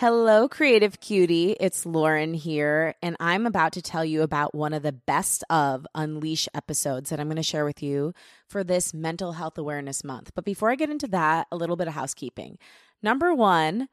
Hello, creative cutie. It's Lauren here, and I'm about to tell you about one of the best of Unleash episodes that I'm going to share with you for this Mental Health Awareness Month. But before I get into that, a little bit of housekeeping. Number one,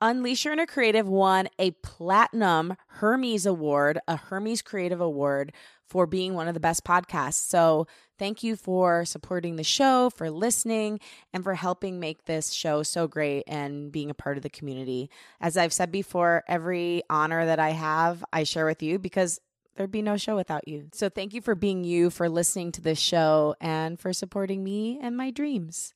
Unleash Your Inner Creative won a Platinum Hermes Award, a Hermes Creative Award for being one of the best podcasts. So, thank you for supporting the show, for listening, and for helping make this show so great and being a part of the community. As I've said before, every honor that I have, I share with you because there'd be no show without you. So, thank you for being you, for listening to this show, and for supporting me and my dreams.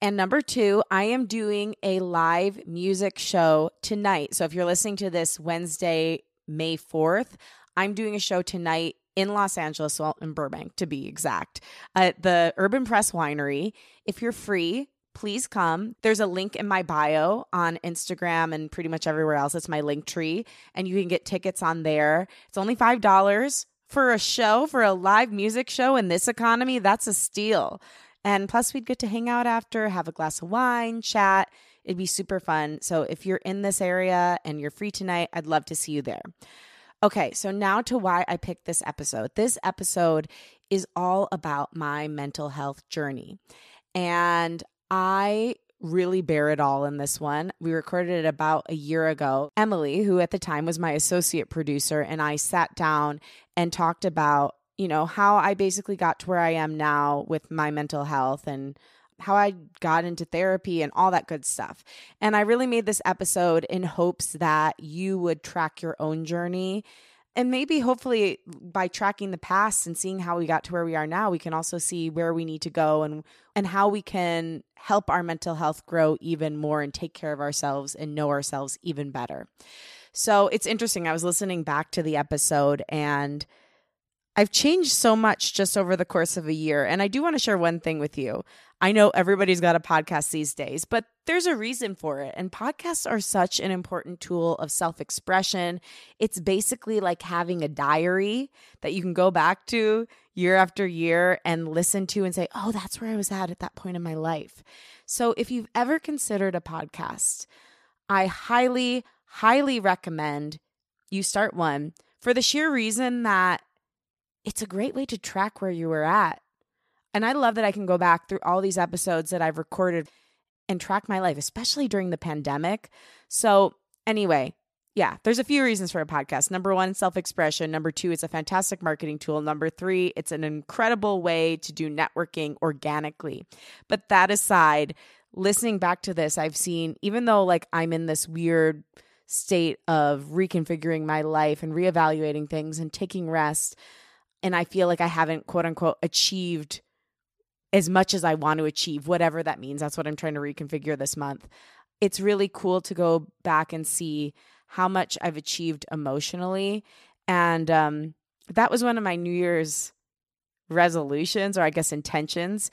And number two, I am doing a live music show tonight. So if you're listening to this Wednesday, May 4th, I'm doing a show tonight in Los Angeles, well, in Burbank to be exact, at the Urban Press Winery. If you're free, please come. There's a link in my bio on Instagram and pretty much everywhere else. It's my link tree, and you can get tickets on there. It's only $5 for a show, for a live music show in this economy. That's a steal. And plus, we'd get to hang out after, have a glass of wine, chat. It'd be super fun. So, if you're in this area and you're free tonight, I'd love to see you there. Okay, so now to why I picked this episode. This episode is all about my mental health journey. And I really bear it all in this one. We recorded it about a year ago. Emily, who at the time was my associate producer, and I sat down and talked about you know, how I basically got to where I am now with my mental health and how I got into therapy and all that good stuff. And I really made this episode in hopes that you would track your own journey. And maybe hopefully by tracking the past and seeing how we got to where we are now, we can also see where we need to go and and how we can help our mental health grow even more and take care of ourselves and know ourselves even better. So it's interesting. I was listening back to the episode and I've changed so much just over the course of a year. And I do want to share one thing with you. I know everybody's got a podcast these days, but there's a reason for it. And podcasts are such an important tool of self expression. It's basically like having a diary that you can go back to year after year and listen to and say, oh, that's where I was at at that point in my life. So if you've ever considered a podcast, I highly, highly recommend you start one for the sheer reason that it's a great way to track where you were at. And I love that I can go back through all these episodes that I've recorded and track my life, especially during the pandemic. So, anyway, yeah, there's a few reasons for a podcast. Number one, self expression. Number two, it's a fantastic marketing tool. Number three, it's an incredible way to do networking organically. But that aside, listening back to this, I've seen, even though like I'm in this weird state of reconfiguring my life and reevaluating things and taking rest, and I feel like I haven't quote unquote achieved as much as I want to achieve, whatever that means. That's what I'm trying to reconfigure this month. It's really cool to go back and see how much I've achieved emotionally. And um, that was one of my New Year's resolutions, or I guess intentions,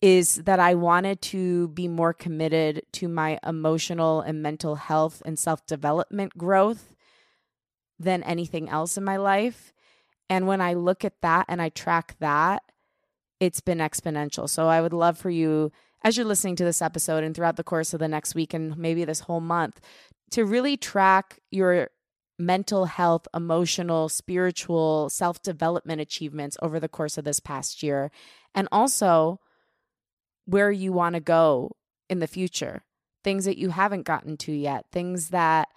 is that I wanted to be more committed to my emotional and mental health and self development growth than anything else in my life. And when I look at that and I track that, it's been exponential. So I would love for you, as you're listening to this episode and throughout the course of the next week and maybe this whole month, to really track your mental health, emotional, spiritual, self development achievements over the course of this past year. And also where you want to go in the future, things that you haven't gotten to yet, things that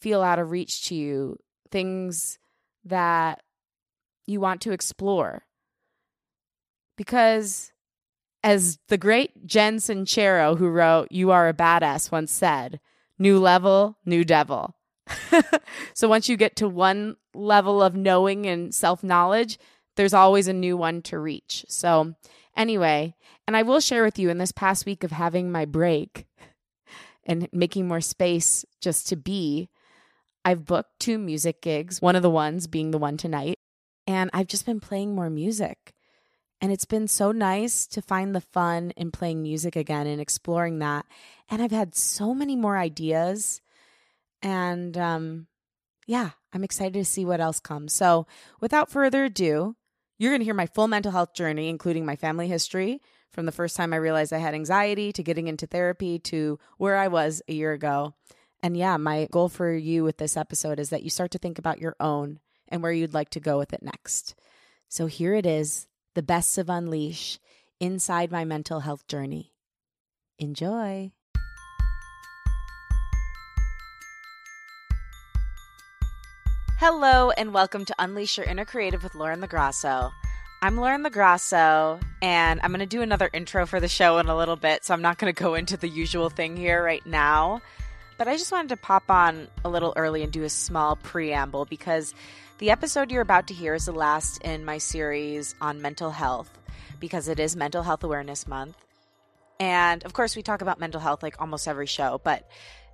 feel out of reach to you, things that you want to explore. Because, as the great Jen Sincero, who wrote You Are a Badass, once said, new level, new devil. so once you get to one level of knowing and self knowledge, there's always a new one to reach. So, anyway, and I will share with you in this past week of having my break and making more space just to be, I've booked two music gigs, one of the ones being the one tonight. And I've just been playing more music. And it's been so nice to find the fun in playing music again and exploring that. And I've had so many more ideas. And um, yeah, I'm excited to see what else comes. So without further ado, you're going to hear my full mental health journey, including my family history, from the first time I realized I had anxiety to getting into therapy to where I was a year ago. And yeah, my goal for you with this episode is that you start to think about your own and where you'd like to go with it next. So here it is the best of Unleash inside my mental health journey. Enjoy. Hello, and welcome to Unleash Your Inner Creative with Lauren LoGrasso. I'm Lauren LoGrasso, and I'm going to do another intro for the show in a little bit, so I'm not going to go into the usual thing here right now. But I just wanted to pop on a little early and do a small preamble because the episode you're about to hear is the last in my series on mental health because it is Mental Health Awareness Month. And of course, we talk about mental health like almost every show, but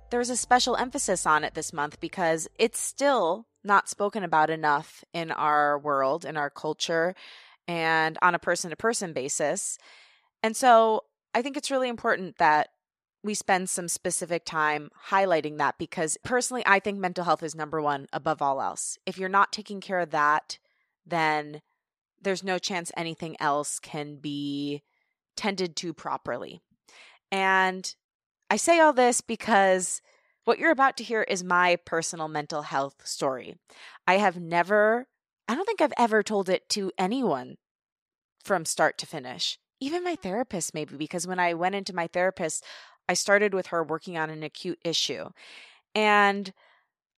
there's a special emphasis on it this month because it's still not spoken about enough in our world, in our culture, and on a person to person basis. And so I think it's really important that we spend some specific time highlighting that because personally, I think mental health is number one above all else. If you're not taking care of that, then there's no chance anything else can be tended to properly. And I say all this because what you're about to hear is my personal mental health story. I have never, I don't think I've ever told it to anyone from start to finish, even my therapist, maybe, because when I went into my therapist, I started with her working on an acute issue. And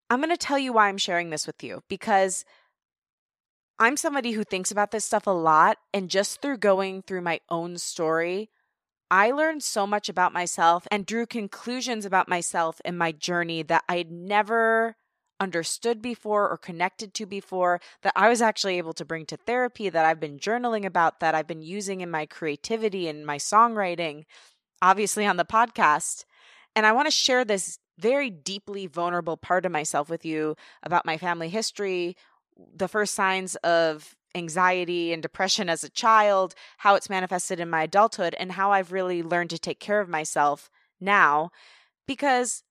I'm going to tell you why I'm sharing this with you because I'm somebody who thinks about this stuff a lot. And just through going through my own story, I learned so much about myself and drew conclusions about myself and my journey that I'd never understood before or connected to before that I was actually able to bring to therapy that I've been journaling about that I've been using in my creativity and my songwriting obviously on the podcast. And I want to share this very deeply vulnerable part of myself with you about my family history, the first signs of anxiety and depression as a child, how it's manifested in my adulthood, and how I've really learned to take care of myself now because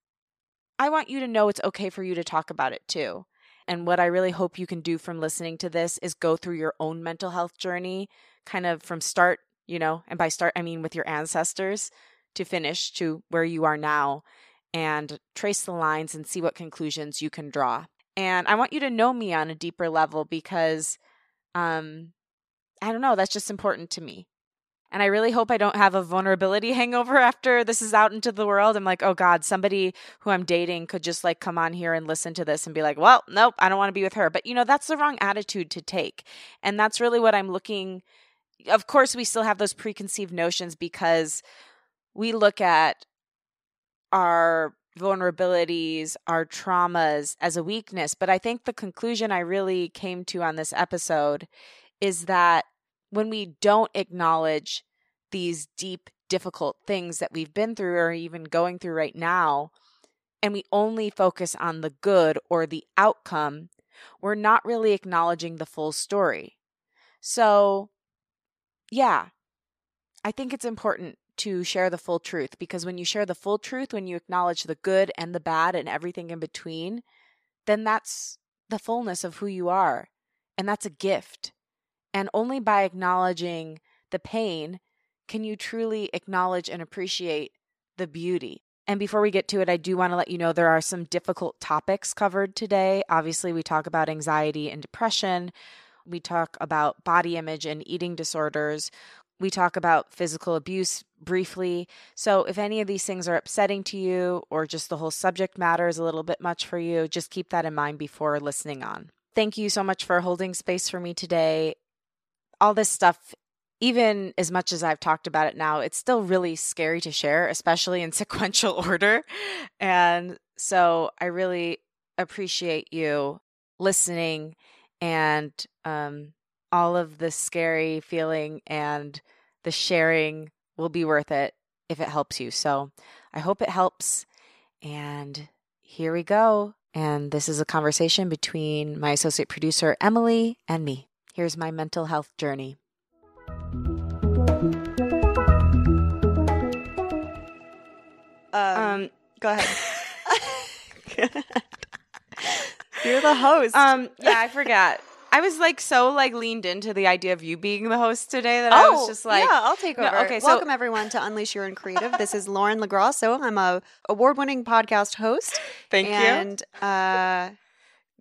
I want you to know it's okay for you to talk about it too. And what I really hope you can do from listening to this is go through your own mental health journey, kind of from start you know, and by start, I mean with your ancestors to finish to where you are now and trace the lines and see what conclusions you can draw. And I want you to know me on a deeper level because, um, I don't know, that's just important to me. And I really hope I don't have a vulnerability hangover after this is out into the world. I'm like, oh God, somebody who I'm dating could just like come on here and listen to this and be like, well, nope, I don't want to be with her. But, you know, that's the wrong attitude to take. And that's really what I'm looking of course, we still have those preconceived notions because we look at our vulnerabilities, our traumas as a weakness. But I think the conclusion I really came to on this episode is that when we don't acknowledge these deep, difficult things that we've been through or even going through right now, and we only focus on the good or the outcome, we're not really acknowledging the full story. So, yeah, I think it's important to share the full truth because when you share the full truth, when you acknowledge the good and the bad and everything in between, then that's the fullness of who you are. And that's a gift. And only by acknowledging the pain can you truly acknowledge and appreciate the beauty. And before we get to it, I do want to let you know there are some difficult topics covered today. Obviously, we talk about anxiety and depression. We talk about body image and eating disorders. We talk about physical abuse briefly. So, if any of these things are upsetting to you or just the whole subject matter is a little bit much for you, just keep that in mind before listening on. Thank you so much for holding space for me today. All this stuff, even as much as I've talked about it now, it's still really scary to share, especially in sequential order. And so, I really appreciate you listening and um, all of the scary feeling and the sharing will be worth it if it helps you. So I hope it helps. And here we go. And this is a conversation between my associate producer, Emily, and me. Here's my mental health journey. Um, um go ahead. You're the host. Um, yeah, I forgot. I was like so like leaned into the idea of you being the host today that I was just like, Oh, yeah, I'll take No, over. okay, so- welcome everyone to Unleash Your Own Creative. This is Lauren LoGrasso. I'm a award-winning podcast host. thank you. and uh,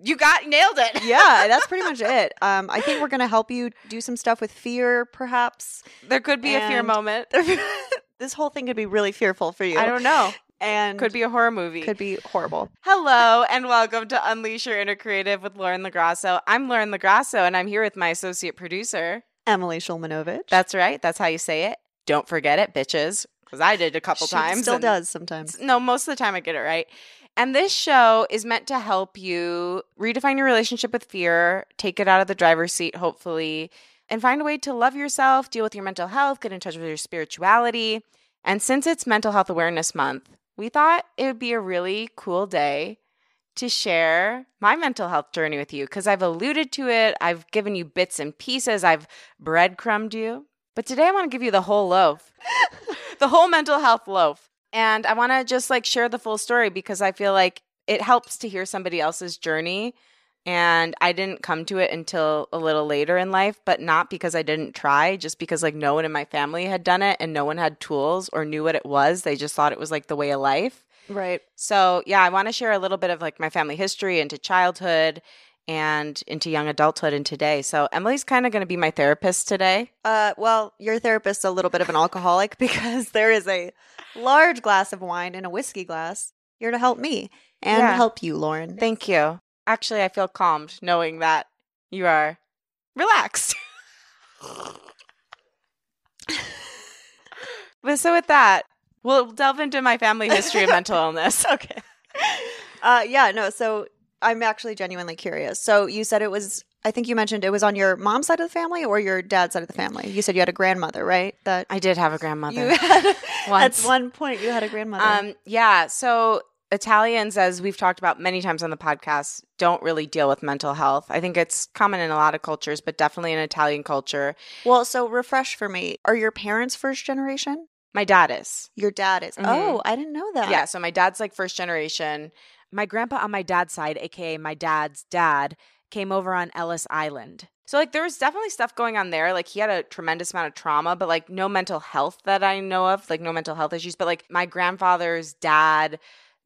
You got nailed it. yeah, that's pretty much it. Um, I think we're gonna help you do some stuff with fear, perhaps. There could be a fear moment. this whole thing could be really fearful for you. I don't know. And Could be a horror movie. could be horrible. Hello and welcome to Unleash Your Inner Creative with Lauren LoGrasso. I'm Lauren LoGrasso and I'm here with my associate producer. Emily Shulmanovich. That's right. That's how you say it. Don't forget it, bitches. Because I did a couple She times. Still does sometimes. No, most of the time I get it right. And this show is meant to help you redefine your relationship with fear, take it out of the driver's seat, hopefully, and find a way to love yourself, deal with your mental health, get in touch with your spirituality. And since it's Mental Health Awareness Month, we thought it would be a really cool day to share my mental health journey with you because I've alluded to it. I've given you bits and pieces, I've breadcrumbed you. But today I want to give you the whole loaf, the whole mental health loaf. And I want to just like share the full story because I feel like it helps to hear somebody else's journey. And I didn't come to it until a little later in life, but not because I didn't try, just because like no one in my family had done it and no one had tools or knew what it was. They just thought it was like the way of life. Right. So, yeah, I want to share a little bit of like my family history into childhood and into young adulthood and today. So, Emily's kind of going to be my therapist today. Uh, well, your therapist's a little bit of an alcoholic because there is a large glass of wine and a whiskey glass here to help me and Yeah. help you, Lauren. Thank you. Actually, I feel calmed knowing that you are relaxed. but so, with that, we'll delve into my family history of mental illness. okay. Uh, yeah, no, so I'm actually genuinely curious. So you said it was, I think you mentioned it was on your mom's side of the family or your dad's side of the family. You said you had a grandmother, right? That I did have a grandmother. you had, at one point you had a grandmother. Um, yeah. So Italians, as we've talked about many times on the podcast, don't really deal with mental health. I think it's common in a lot of cultures, but definitely in Italian culture. well, so refresh for me. Are your parents first generation? My dad is. Your dad is. Mhm. Oh, I didn't know that. Yeah. So my dad's like first generation. My grandpa on my dad's side, aka my dad's dad, came over on Ellis Island. So like there was definitely stuff going on there. Like he had a tremendous amount of trauma, but like no mental health that I know of, like no mental health issues. But like my grandfather's dad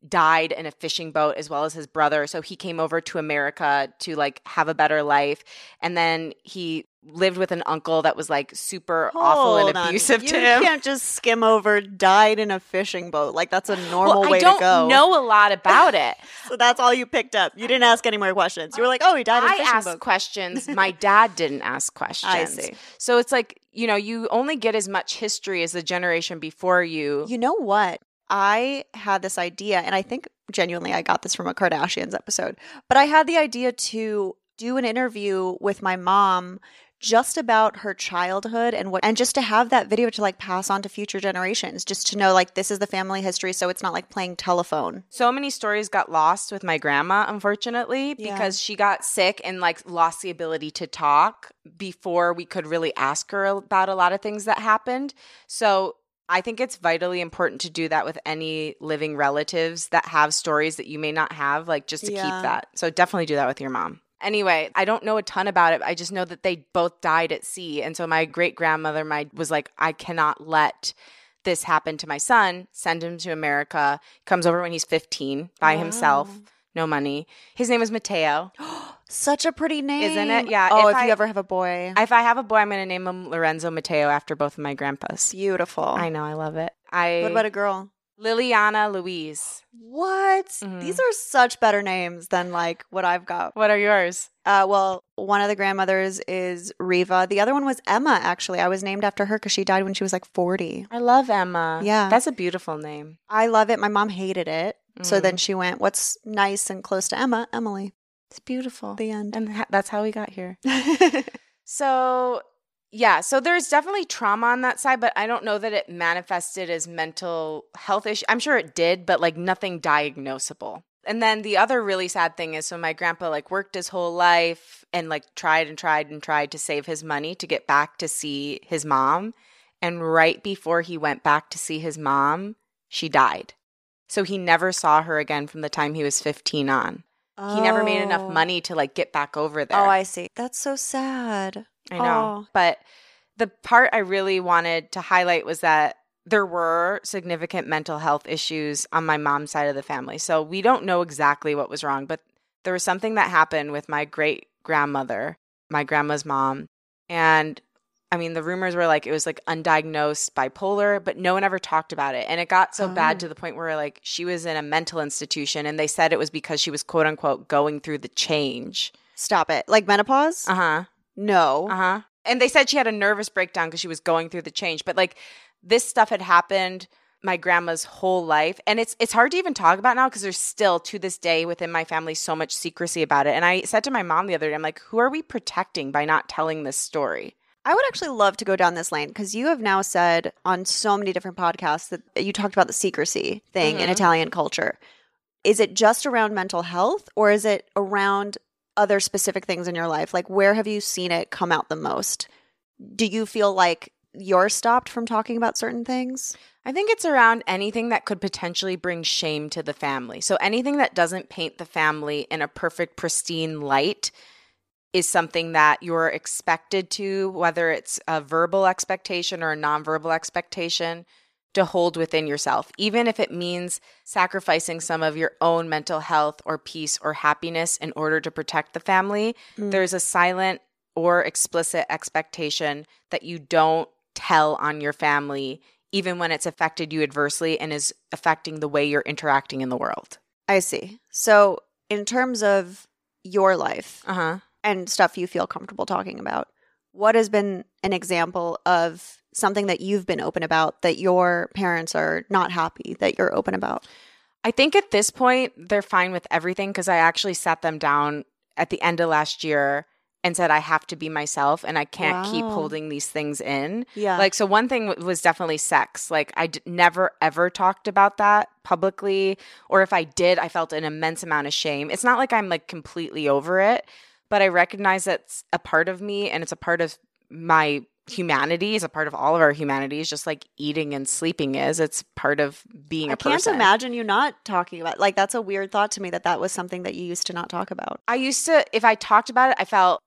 died in a fishing boat as well as his brother. So he came over to America to like have a better life. And then he lived with an uncle that was like super awful and Hold on. abusive you to him. You can't just skim over died in a fishing boat. Like that's a normal well, way I don't to go. know a lot about it. So that's all you picked up. You didn't ask any more questions. You were like, "Oh, he died in a I fishing asked boat." questions. My dad didn't ask questions. I see. So it's like, you know, you only get as much history as the generation before you. You know what? I had this idea, and I think genuinely I got this from a Kardashians episode, but I had the idea to do an interview with my mom just about her childhood and what and just to have that video to like pass on to future generations just to know like this is the family history so it's not like playing telephone so many stories got lost with my grandma, unfortunately, Yeah. because she got sick and like lost the ability to talk before we could really ask her about a lot of things that happened. So I think it's vitally important to do that with any living relatives that have stories that you may not have, like just to Yeah. keep that. So definitely do that with your mom. Anyway, I don't know a ton about it. I just know that they both died at sea. And so my great grandmother my was like, I cannot let this happen to my son. Send him to America. Comes over when he's 15 by himself. No money. His name was Mateo. such a pretty name Isn't it? Yeah, oh if if, I- you ever have a boy If I have a boy, I'm going to name him Lorenzo Mateo after both of my grandpas. beautiful I know, I love it. I what about a girl Liliana Louise. what Mhm. these are such better names than like what i've got What are yours? Uh, well, one of the grandmothers is Riva. The other one was Emma, actually. I was named after her because she died when she was like 40. I love Emma. Yeah. That's a beautiful name. I love it. My mom hated it. So Mm. then she went, What's nice and close to Emma? Emily. It's beautiful. The end. and ha- that's how we got here. So, yeah, so there's definitely trauma on that side, but I don't know that it manifested as mental health issue. I'm sure it did, but like nothing diagnosable. And then the other really sad thing is so my grandpa like worked his whole life and like tried and tried and tried to save his money to get back to see his mom. And right before he went back to see his mom, she died. So he never saw her again from the time he was 15 on. He never made enough Oh. money to like get back over oh, there. Oh, I see. That's so sad. I know. Oh. But the part I really wanted to highlight was that there were significant mental health issues on my mom's side of the family. So we don't know exactly what was wrong, but there was something that happened with my great grandmother, my grandma's mom. And I mean, the rumors were like it was like undiagnosed bipolar, but no one ever talked about it. And it got so Oh. bad to the point where like she was in a mental institution and they said it was because she was quote unquote going through the change. Stop it. Like menopause? Uh huh. no. Uh huh. And they said she had a nervous breakdown because she was going through the change. But like this stuff had happened my grandma's whole life, and it's it's hard to even talk about now because there's still to this day within my family so much secrecy about it. And I said to my mom the other day, I'm like, who are we protecting by not telling this story? I would actually love to go down this lane because you have now said on so many different podcasts that you talked about the secrecy thing in Mhm. Italian culture. Is it just around mental health or is it around other specific things in your life? Like, where have you seen it come out the most? Do you feel like you're stopped from talking about certain things? I think it's around anything that could potentially bring shame to the family. So anything that doesn't paint the family in a perfect, pristine light is something that you're expected to, whether it's a verbal expectation or a nonverbal expectation, to hold within yourself, even if it means sacrificing some of your own mental health or peace or happiness in order to protect the family. Mm. There's a silent or explicit expectation that you don't tell on your family, even when it's affected you adversely and is affecting the way you're interacting in the world. I see. So, in terms of your life Uh huh. And stuff you feel comfortable talking about, what has been an example of something that you've been open about that your parents are not happy that you're open about? I think at this point, they're fine with everything because I actually sat them down at the end of last year and said, I have to be myself and I can't keep holding these things in. Yeah. Like, so one thing w- was definitely sex. Like, I d- never ever talked about that publicly. Or if I did, I felt an immense amount of shame. It's not like I'm like completely over it, but I recognize that's a part of me and it's a part of my humanity, is a part of all of our humanity. humanities, just like eating and sleeping is. It's part of being I can't imagine you not talking about like that's a weird thought to me that that was something that you used to not talk about. I used to, if I talked about it, I felt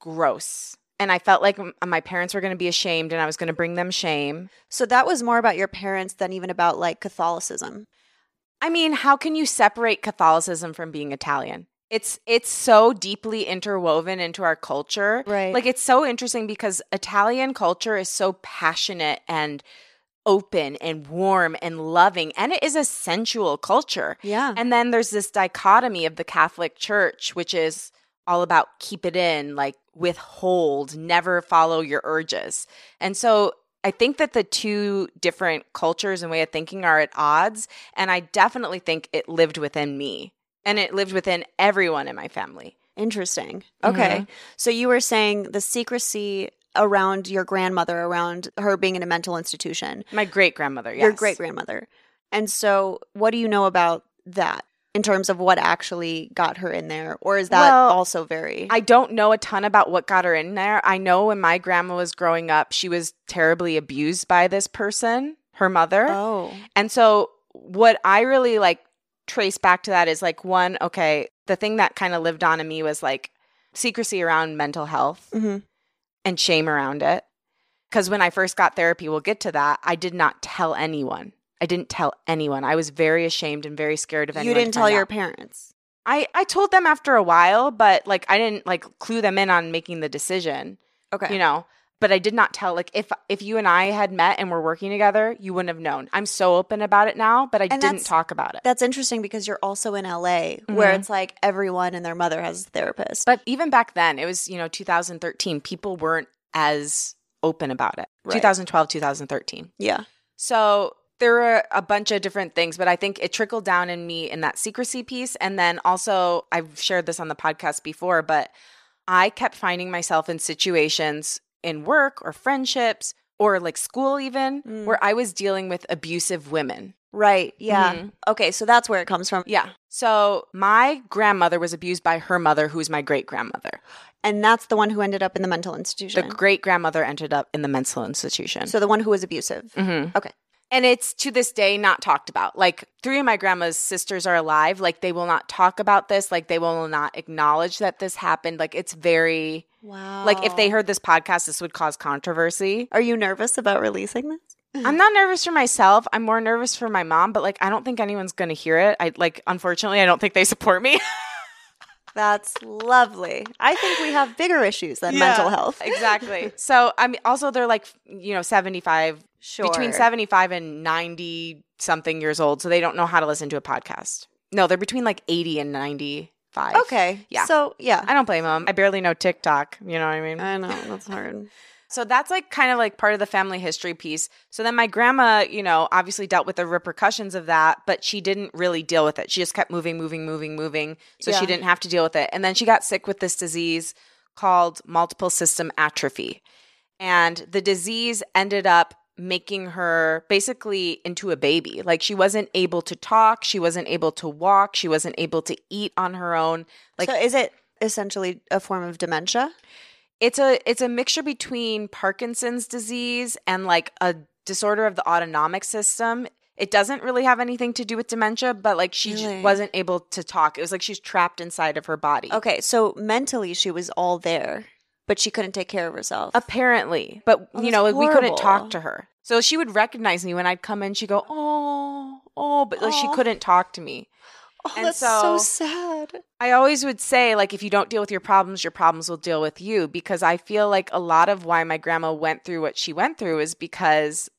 gross. And I felt like my parents were going to be ashamed and I was going to bring them shame. So that was more about your parents than even about like Catholicism. I mean, how can you separate Catholicism from being Italian? It's it's so deeply interwoven into our culture. Right. Like it's so interesting because Italian culture is so passionate and open and warm and loving and it is a sensual culture. yeah. And then there's this dichotomy of the Catholic Church, which is all about keep it in, like withhold, never follow your urges. And so I think that the two different cultures and way of thinking are at odds. And I definitely think it lived within me and it lived within everyone in my family. Interesting. Okay. Mhm. So you were saying the secrecy around your grandmother, around her being in a mental institution, My great grandmother, yes. your great grandmother. And so, what do you know about that in terms of what actually got her in there? Or is that Well, also very. I don't know a ton about what got her in there. I know when my grandma was growing up, she was terribly abused by this person, her mother. oh. And so what I really like trace back to that is like one, okay, the thing that kind of lived on in me was like secrecy around mental health hmm and shame around it. Cuz when I first got therapy, we'll get to that, I did not tell anyone. I didn't tell anyone. I was very ashamed and very scared of anyone. You didn't tell your out. parents. I I told them after a while, but like I didn't like clue them in on making the decision, Okay. you know. But I did not tell like if if you and I had met and were working together, you wouldn't have known. I'm so open about it now, but I And didn't talk about it. That's interesting because you're also in LA where Mhm. it's like everyone and their mother has a therapist. But even back then, it was, you know, 2013, people weren't as open about it. Right. 2012, 2013. yeah. So there were a bunch of different things, but I think it trickled down in me in that secrecy piece. And then also, I've shared this on the podcast before, but I kept finding myself in situations in work or friendships or like school, even Mm. where I was dealing with abusive women. Right. Yeah. Mhm. Okay. So that's where it comes from. Yeah. So my grandmother was abused by her mother, who's my great grandmother. And that's the one who ended up in the mental institution. The great grandmother ended up in the mental institution. so the one who was abusive. hmm Okay. And it's to this day not talked about. Like three of my grandma's sisters are alive. Like they will not talk about this. Like they will not acknowledge that this happened. Like it's very Wow. like if they heard this podcast, this would cause controversy. Are you nervous about releasing this? I'm not nervous for myself. I'm more nervous for my mom, but like I don't think anyone's gonna hear it. I like unfortunately I don't think they support me. That's lovely. I think we have bigger issues than Yeah, mental health. exactly. So I mean also they're like you know 75 Sure. between 75 and 90 something years old, so they don't know how to listen to a podcast. No, they're between like 80 and 95. Okay. Yeah. So yeah. I don't blame them. I barely know TikTok. You know what I mean? I know that's hard. So that's like kind of like part of the family history piece. So then my grandma, you know, obviously dealt with the repercussions of that, but she didn't really deal with it. She just kept moving, moving, moving, moving. So Yeah. she didn't have to deal with it. And then she got sick with this disease called multiple system atrophy. And the disease ended up making her basically into a baby. Like she wasn't able to talk, she wasn't able to walk, she wasn't able to eat on her own. Like so is it essentially a form of dementia? It's a it's a mixture between Parkinson's disease and like a disorder of the autonomic system. It doesn't really have anything to do with dementia, but like she Really? wasn't able to talk. It was like she's trapped inside of her body. Okay, so mentally she was all there, but she couldn't take care of herself. Apparently, but Oh, you know, like, we couldn't talk to her. So she would recognize me when I'd come in. She'd go, "Oh, oh," but like she couldn't talk to me. Oh, and that's so- so sad. I always would say, like, if you don't deal with your problems, your problems will deal with you. Because I feel like a lot of why my grandma went through what she went through is because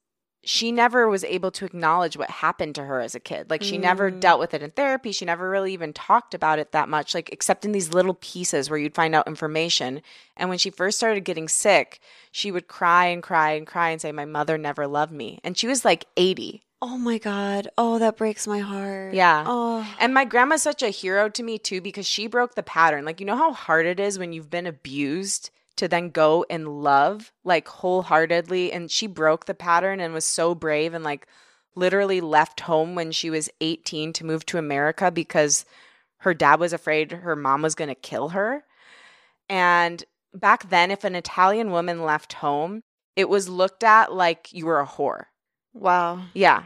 she never was able to acknowledge what happened to her as a kid. Like, she never Mm. dealt with it in therapy. She never really even talked about it that much, like, except in these little pieces where you'd find out information. And when she first started getting sick, she would cry and cry and cry and say, My mother never loved me. And she was like 80. Oh my god. Oh, that breaks my heart. Yeah. Oh. And my grandma's such a hero to me too because she broke the pattern. Like, you know how hard it is when you've been abused to then go and love like wholeheartedly. And she broke the pattern and was so brave and like literally left home when she was 18 to move to America because her dad was afraid her mom was going to kill her. And back then, if an Italian woman left home, it was looked at like you were a whore. Wow. Yeah.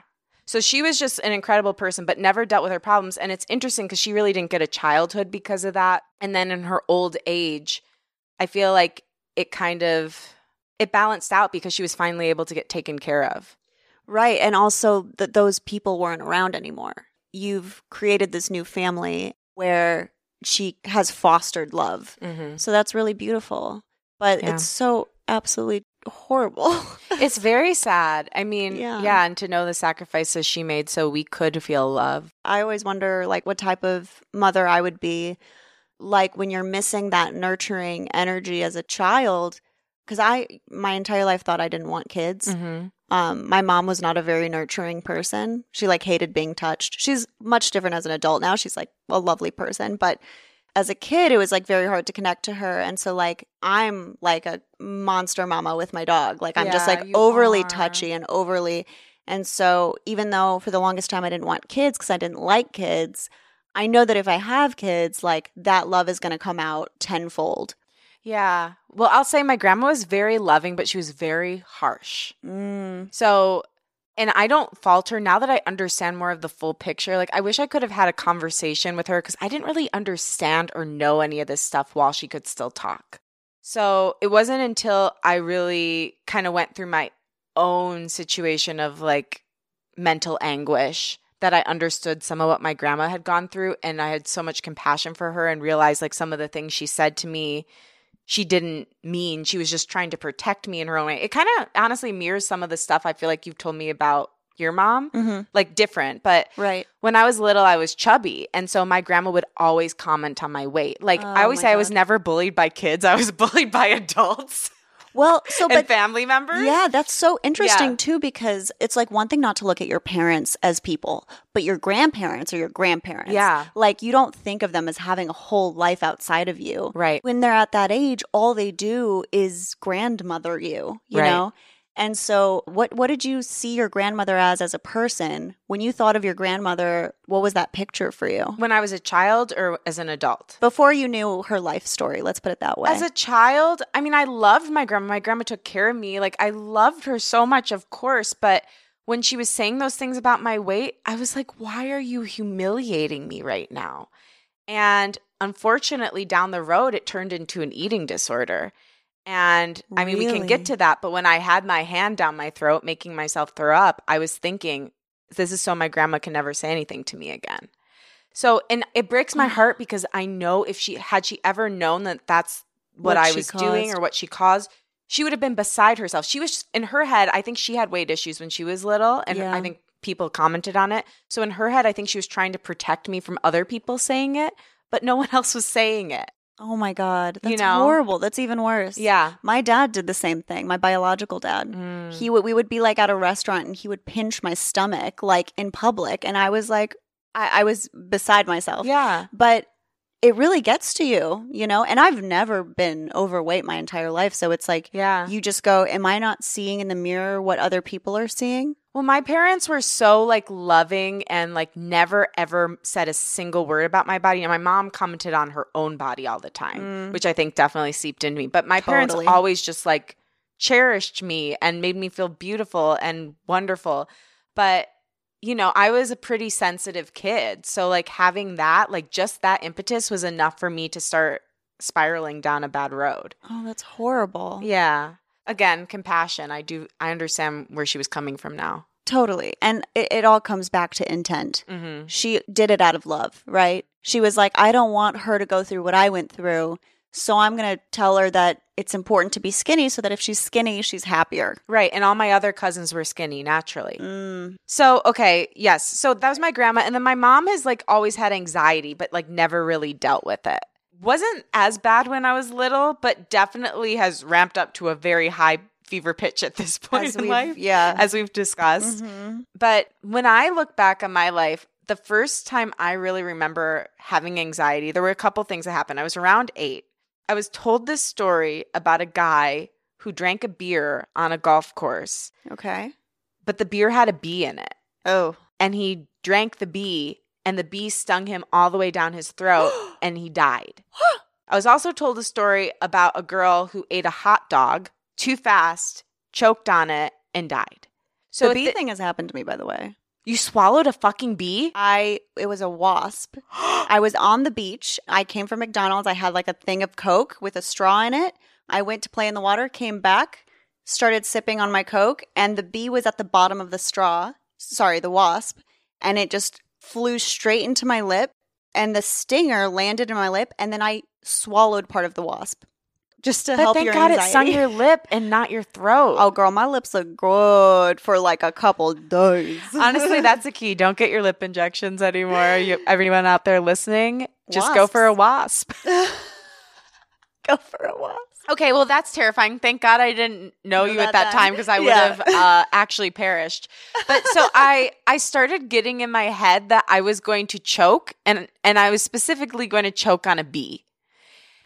So she was just an incredible person, but never dealt with her problems. And it's interesting because she really didn't get a childhood because of that. And then in her old age, I feel like it kind of it balanced out because she was finally able to get taken care of. Right. And also that those people weren't around anymore. You've created this new family where she has fostered love. Mm-hmm. So that's really beautiful. But Yeah. it's so absolutely horrible. It's very sad. I mean, Yeah. yeah, and to know the sacrifices she made so we could feel love. I always wonder like what type of mother I would be like when you're missing that nurturing energy as a child cuz I my entire life thought I didn't want kids. Mm-hmm. Um my mom was not a very nurturing person. She like hated being touched. She's much different as an adult now. She's like a lovely person, but as a kid it was like very hard to connect to her and so like I'm like a monster mama with my dog. Like I'm just like overly are. touchy and overly and so, even though for the longest time I didn't want kids because I didn't like kids, I know that if I have kids, like that love is going to come out tenfold. Yeah. Well, I'll say my grandma was very loving, but she was very harsh. Mm. So, and I don't falter now that I understand more of the full picture. Like, I wish I could have had a conversation with her because I didn't really understand or know any of this stuff while she could still talk. So, it wasn't until I really kind of went through my own situation of like mental anguish that I understood some of what my grandma had gone through. And I had so much compassion for her and realized like some of the things she said to me she didn't mean she was just trying to protect me in her own way. It kind of honestly mirrors some of the stuff I feel like you've told me about your mom, hmm like different. But Right. when I was little, I was chubby. And so my grandma would always comment on my weight. Like I Oh always my say, I was never bullied by kids, I was bullied by adults Well, so, and but family members. yeah, that's so interesting Yeah. too because it's like one thing not to look at your parents as people, but your grandparents or your grandparents. Yeah. Like you don't think of them as having a whole life outside of you. Right. when they're at that age, all they do is grandmother you, you Right. know? And so what what did you see your grandmother as as a person? When you thought of your grandmother, what was that picture for you? When I was a child or as an adult? Before you knew her life story, let's put it that way. As a child, I mean, I loved my grandma. My grandma took care of me. Like, I loved her so much, of course. But when she was saying those things about my weight, I was like, why are you humiliating me right now? And unfortunately, down the road, it turned into an eating disorder. And I mean, we can get to that, but when I had my hand down my throat, making myself throw up, I was thinking, this is so my grandma can never say anything to me again. So, and it breaks my heart because I know if she had she ever known that that's what, What I was doing or what she caused, she would have been beside herself. She was in her head, I think she had weight issues when she was little, and Yeah. I think people commented on it. So in her head, I think she was trying to protect me from other people saying it, but no one else was saying it. Oh my God. That's You know? horrible. That's even worse. Yeah. My dad did the same thing, my biological dad. Mm. He would we would be like at a restaurant and he would pinch my stomach like in public and I was like I, I was beside myself. Yeah. But it really gets to you, you know? And I've never been overweight my entire life. So it's like Yeah. you just go, Am I not seeing in the mirror what other people are seeing? Well, my parents were so like loving and like never ever said a single word about my body. And my mom commented on her own body all the time, Mm. which I think definitely seeped into me. But my parents always just like cherished me and made me feel beautiful and wonderful. But you know, I was a pretty sensitive kid. So like having that, like just that impetus was enough for me to start spiraling down a bad road. Oh, that's horrible. Yeah. Again, compassion. I do I understand where she was coming from now. Totally. And it, it all comes back to intent. Mhm. She did it out of love, right? She was like, I don't want her to go through what I went through. So I'm going to tell her that it's important to be skinny so that if she's skinny, she's happier. Right. And all my other cousins were skinny naturally. Mm. So, okay. Yes. So that was my grandma. And then my mom has like always had anxiety, but like never really dealt with it. Wasn't as bad when I was little, but definitely has ramped up to a very high fever pitch at this point As in life, yeah. as we've discussed. Mhm. But when I look back on my life, the first time I really remember having anxiety, there were a couple things that happened. I was around eight. I was told this story about a guy who drank a beer on a golf course, Okay. but the beer had a bee in it. Oh. And he drank the bee, and the bee stung him all the way down his throat, and he died. I was also told a story about a girl who ate a hot dog too fast, choked on it, and died. So the bee the- thing has happened to me, by the way. you swallowed a fucking bee? I it was a wasp. I was on the beach. I came from McDonald's. I had like a thing of Coke with a straw in it. I went to play in the water, came back, started sipping on my Coke, and the bee was at the bottom of the straw. Sorry, the wasp, and it just flew straight into my lip, and the stinger landed in my lip, and then I swallowed part of the wasp just to But help thank your God anxiety. it stung your lip and not your throat. Oh, girl, my lips look good for like a couple days. Honestly, that's the key. Don't get your lip injections anymore. You, everyone out there listening, just go for a wasp. go for a wasp. Okay, well, that's terrifying. Thank God I didn't know you at that time because I would Yeah. have uh, actually perished. But so I I started getting in my head that I was going to choke, and and I was specifically going to choke on a bee.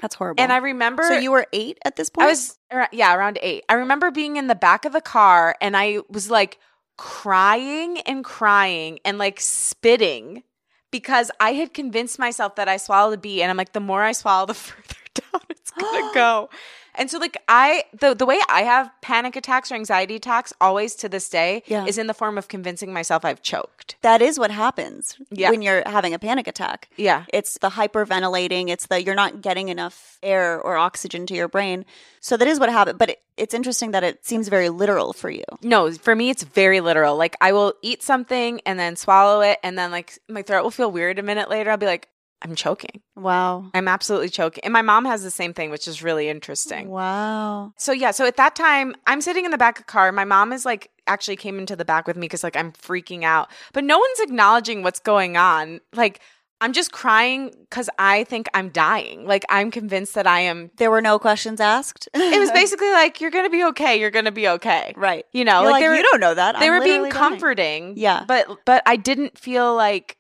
That's horrible. And I remember so you were eight at this point. I was yeah, around eight. I remember being in the back of the car and I was like crying and crying and like spitting because I had convinced myself that I swallowed a bee and I'm like, the more I swallow, the further down it's gonna go. And so like I the the way I have panic attacks or anxiety attacks always to this day Yeah. is in the form of convincing myself I've choked. that is what happens Yeah. when you're having a panic attack. Yeah. It's the hyperventilating. It's the you're not getting enough air or oxygen to your brain. So that is what happened. But it, it's interesting that it seems very literal for you. No, for me, it's very literal. Like I will eat something and then swallow it, and then like my throat will feel weird a minute later. I'll be like, I'm choking. Wow. I'm absolutely choking. And my mom has the same thing, which is really interesting. Wow. So yeah, so at that time, I'm sitting in the back of the car. My mom is like actually came into the back with me because like I'm freaking out, but no one's acknowledging what's going on. Like I'm just crying because I think I'm dying. Like I'm convinced that I am. There were no questions asked. It was basically like you're gonna be okay. You're gonna be okay. right. You know, You're like, like, were, you don't know that. they I'm were being literally dying." comforting. Yeah. but but I didn't feel like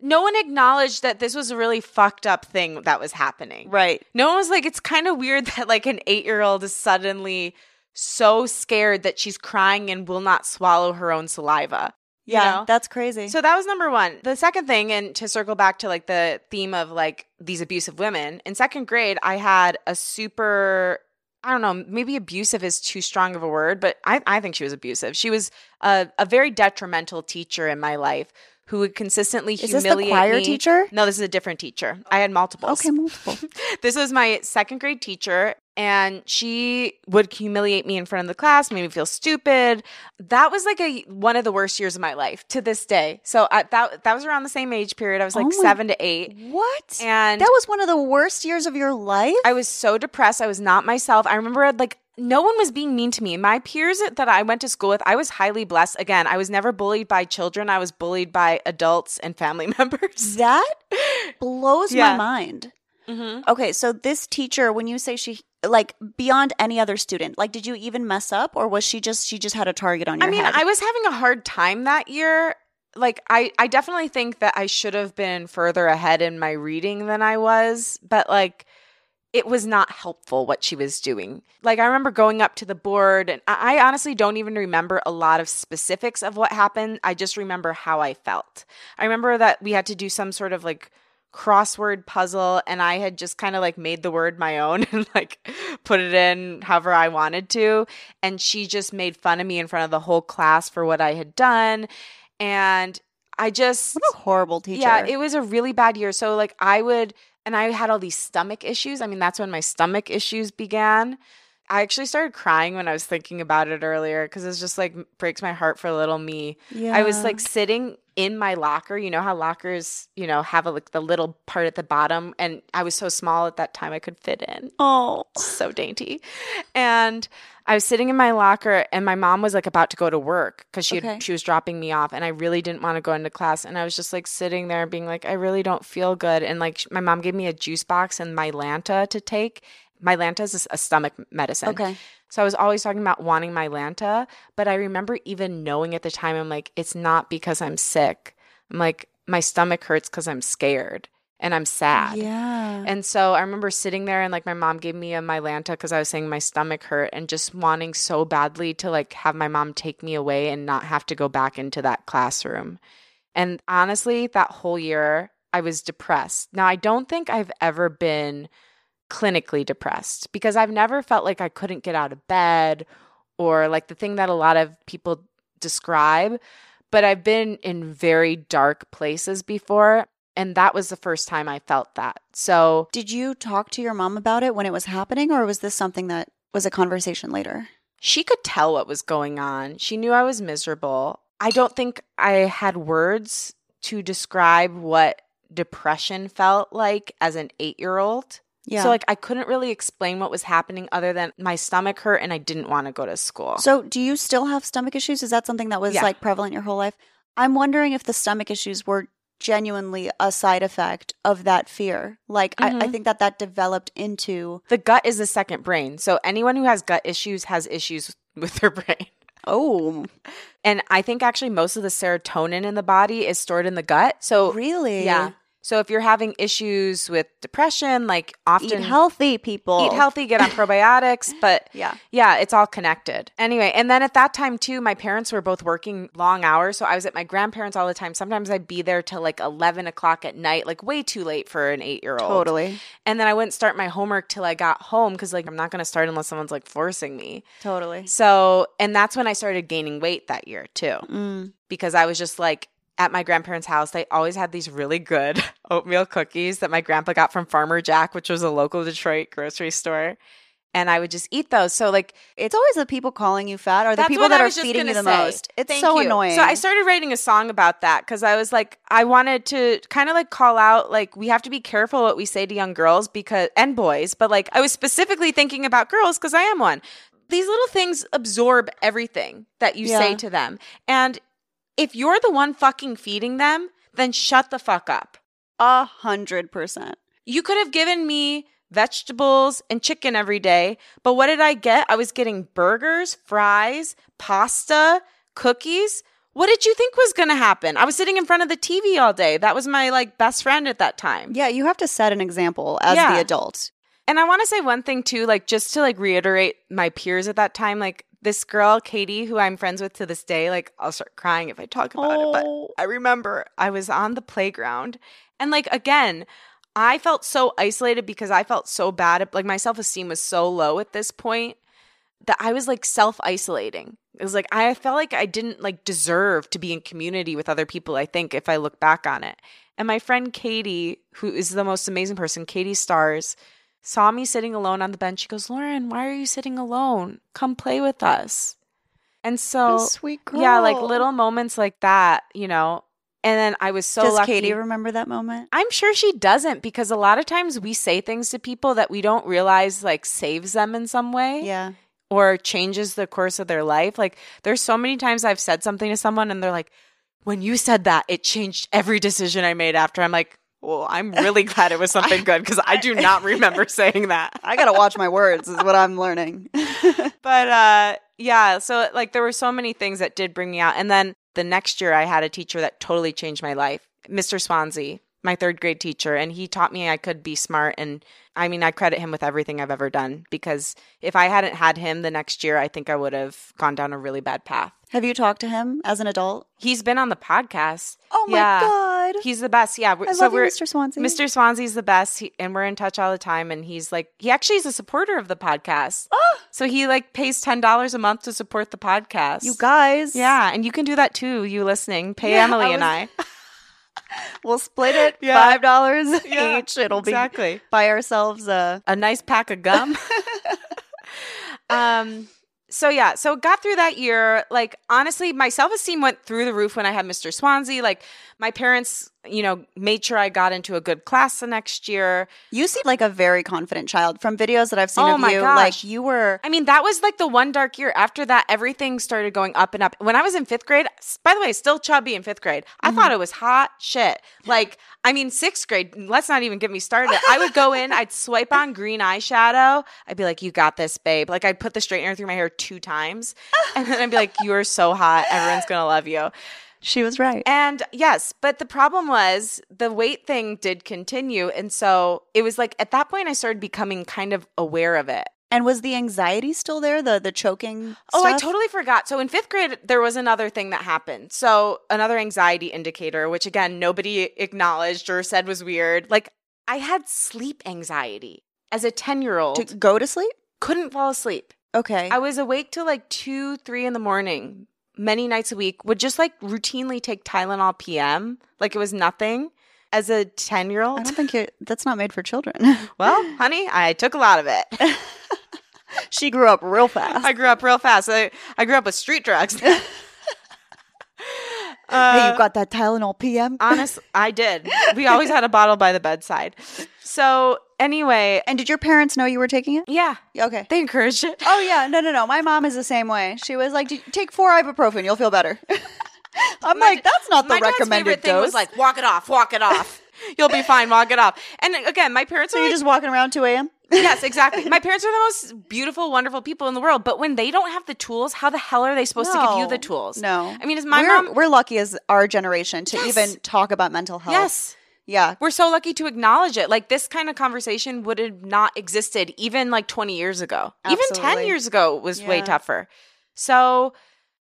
no one acknowledged that this was a really fucked up thing that was happening. Right. No one was like, it's kind of weird that like an eight year old is suddenly so scared that she's crying and will not swallow her own saliva. you Yeah. know? That's crazy. So that was number one. The second thing, and to circle back to like the theme of like these abusive women, in second grade, I had a super I don't know, maybe abusive is too strong of a word, but I, I think she was abusive. She was a, a very detrimental teacher in my life who would consistently Is this humiliate the choir me. teacher? No, this is a different teacher. I had multiples. Okay, multiple. this was my second grade teacher, and she would humiliate me in front of the class, made me feel stupid. That was like a one of the worst years of my life to this day. So I, that that was around the same age period. I was oh like Oh my- seven to eight, what? and that was one of the worst years of your life? I was so depressed. I was not myself. I remember like no one was being mean to me. My peers that I went to school with, I was highly blessed. Again, I was never bullied by children. I was bullied by adults and family members. that blows Yeah. my mind. hmm Okay, so this teacher, when you say she like beyond any other student, like did you even mess up or was she just she just had a target on your I mean, head? I was having a hard time that year. Like I I definitely think that I should have been further ahead in my reading than I was, but like it was not helpful what she was doing. Like I remember going up to the board and I, I honestly don't even remember a lot of specifics of what happened. I just remember how I felt. I remember that we had to do some sort of like crossword puzzle and I had just kind of like made the word my own and like put it in however I wanted to and she just made fun of me in front of the whole class for what I had done and I just what a horrible teacher. yeah, it was a really bad year. So like I would and I had all these stomach issues. I mean, that's when my stomach issues began. I actually started crying when I was thinking about it earlier because it's just like breaks my heart for little me. yeah. I was like sitting in my locker. You know how lockers, you know, have a, like the little part at the bottom, and I was so small at that time I could fit in oh. so dainty. And I was sitting in my locker and my mom was like about to go to work because she had- she was dropping me off and I really didn't want to go into class and I was just like sitting there being like I really don't feel good and like my mom gave me a juice box and Mylanta to take. Mylanta is a stomach medicine. Okay. So I was always talking about wanting Mylanta, but I remember even knowing at the time I'm like it's not because I'm sick. I'm like my stomach hurts cuz I'm scared and I'm sad. Yeah. And so I remember sitting there and like my mom gave me a Mylanta because I was saying my stomach hurt and just wanting so badly to like have my mom take me away and not have to go back into that classroom. And honestly, that whole year I was depressed. Now, I don't think I've ever been clinically depressed because I've never felt like I couldn't get out of bed or like the thing that a lot of people describe. But I've been in very dark places before. And that was the first time I felt that. So Did you talk to your mom about it when it was happening or was this something that was a conversation later? she could tell what was going on. She knew I was miserable. I don't think I had words to describe what depression felt like as an eight year old. Yeah. So, like, I couldn't really explain what was happening other than my stomach hurt and I didn't want to go to school. So, do you still have stomach issues? Is that something that was Yeah. like prevalent your whole life? I'm wondering if the stomach issues were genuinely a side effect of that fear. Like, I, I Mhm. think that that developed into, the gut is the second brain. So, anyone who has gut issues has issues with their brain. oh, And I think actually most of the serotonin in the body is stored in the gut. So, really? yeah. So, if you're having issues with depression, like often Eat healthy, people. eat healthy, get on probiotics, but Yeah. yeah, it's all connected. Anyway, and then at that time too, my parents were both working long hours. So I was at my grandparents all the time. Sometimes I'd be there till like 11 o'clock at night, like way too late for an eight year old. Totally. And then I wouldn't start my homework till I got home because like I'm not going to start unless someone's like forcing me. Totally. So, and that's when I started gaining weight that year too Mm. because I was just like, at my grandparents' house, they always had these really good oatmeal cookies that my grandpa got from Farmer Jack, which was a local Detroit grocery store. And I would just eat those. So, like, It's always the people calling you fat or the people that are feeding you the say. most. It's Thank so you. annoying. So I started writing a song about that because I was like, I wanted to kind of like call out, like, we have to be careful what we say to young girls because and boys, but like I was specifically thinking about girls because I am one. These little things absorb everything that you say to them. And if you're the one fucking feeding them, then shut the fuck up. A hundred percent. You could have given me vegetables and chicken every day, but what did I get? I was getting burgers, fries, pasta, cookies. What did you think was going to happen? I was sitting in front of the TV all day. That was my like best friend at that time. Yeah, you have to set an example as Yeah. the adult. And I want to say one thing too, like just to like reiterate my peers at that time, like this girl, Katie, who I'm friends with to this day, like I'll start crying if I talk about it, but Oh. I remember I was on the playground and like again, I felt so isolated because I felt so bad. Like my self esteem was so low at this point that I was like self isolating. It was like I felt like I didn't like deserve to be in community with other people, I think, if I look back on it. And my friend Katie, who is the most amazing person, Katie Stars, saw me sitting alone on the bench. She goes, Lauren, why are you sitting alone? Come play with us. And so, sweet girl. yeah, like little moments like that, you know. And then I was so Does lucky. Katie remember that moment? I'm sure she doesn't because a lot of times we say things to people that we don't realize like saves them in some way Yeah. or changes the course of their life. Like there's so many times I've said something to someone and they're like, when you said that, it changed every decision I made after. I'm like, well, I'm really glad it was something good because I do not remember saying that. I gotta watch my words, is what I'm learning. But uh yeah, so like there were so many things that did bring me out. And then the next year I had a teacher that totally changed my life. Mr. Swansea, my third grade teacher, and he taught me I could be smart and I mean I credit him with everything I've ever done because if I hadn't had him the next year, I think I would have gone down a really bad path. Have you talked to him as an adult? He's been on the podcast. Oh my Yeah. god. He's the best. Yeah, I so love you, we're Mr. Swansea. Mr. Swansea's the best, he, and we're in touch all the time. And he's like, he actually is a supporter of the podcast. Ah, So he like pays ten dollars a month to support the podcast. you guys. yeah, and you can do that too. You listening? Pay Yeah, Emily I and I. We'll split it Yeah. five dollars Yeah, each. It'll exactly. be buy ourselves a a nice pack of gum. um. So yeah, so got through that year. Like honestly, my self esteem went through the roof when I had Mr. Swansea. Like my parents, you know, made sure I got into a good class the next year. You seem like a very confident child from videos that I've seen Oh of my you. gosh. Like you were I mean, that was like the one dark year. After that, everything started going up and up. When I was in fifth grade, by the way, still chubby in fifth grade. I thought mm-hmm. it was hot shit. Like, I mean, sixth grade, let's not even get me started. I would go in, I'd swipe on green eyeshadow. I'd be like, you got this, babe. Like, I'd put the straightener through my hair two times. And then I'd be like, you are so hot. Everyone's to love you. She was right. And yes, but the problem was the weight thing did continue. And so it was like at that point, I started becoming kind of aware of it. And was the anxiety still there? The the choking? Oh, I totally forgot. So in fifth grade, there was another thing that happened. So another anxiety indicator, which again, nobody acknowledged or said was weird. Like I had sleep anxiety as a 10 year old, to go to sleep. couldn't fall asleep. Okay. I was awake till like two, three in the morning, many nights a week, would just like routinely take Tylenol PM like it was nothing as a 10 year old. I don't think you that's not made for children. Well, honey, I took a lot of it. she grew up real fast. I grew up real fast. I, I grew up with street drugs. hey, Uh, you got that Tylenol PM? Honest, I did. We always had a bottle by the bedside. So anyway, and did your parents know you were taking it? yeah, Okay. they encouraged it. Oh yeah, no, no, no. My mom is the same way. She was like, "Take four ibuprofen, you'll feel better." I'm My like, "That's not the My dad's recommended dose." was like, walk it off, walk it off. You'll be fine, walk it off. And again, my parents so are you're like, just walking around 2 a.m. yes, exactly. My parents are the most beautiful, wonderful people in the world. But when they don't have the tools, how the hell are they supposed to give you the tools? No, I mean, is my we're, mom? We're lucky as our generation to Yes. even talk about mental health. Yes. Yeah. We're so lucky to acknowledge it. Like this kind of conversation would have not existed even like 20 years ago. Even 10 years ago was way tougher. So,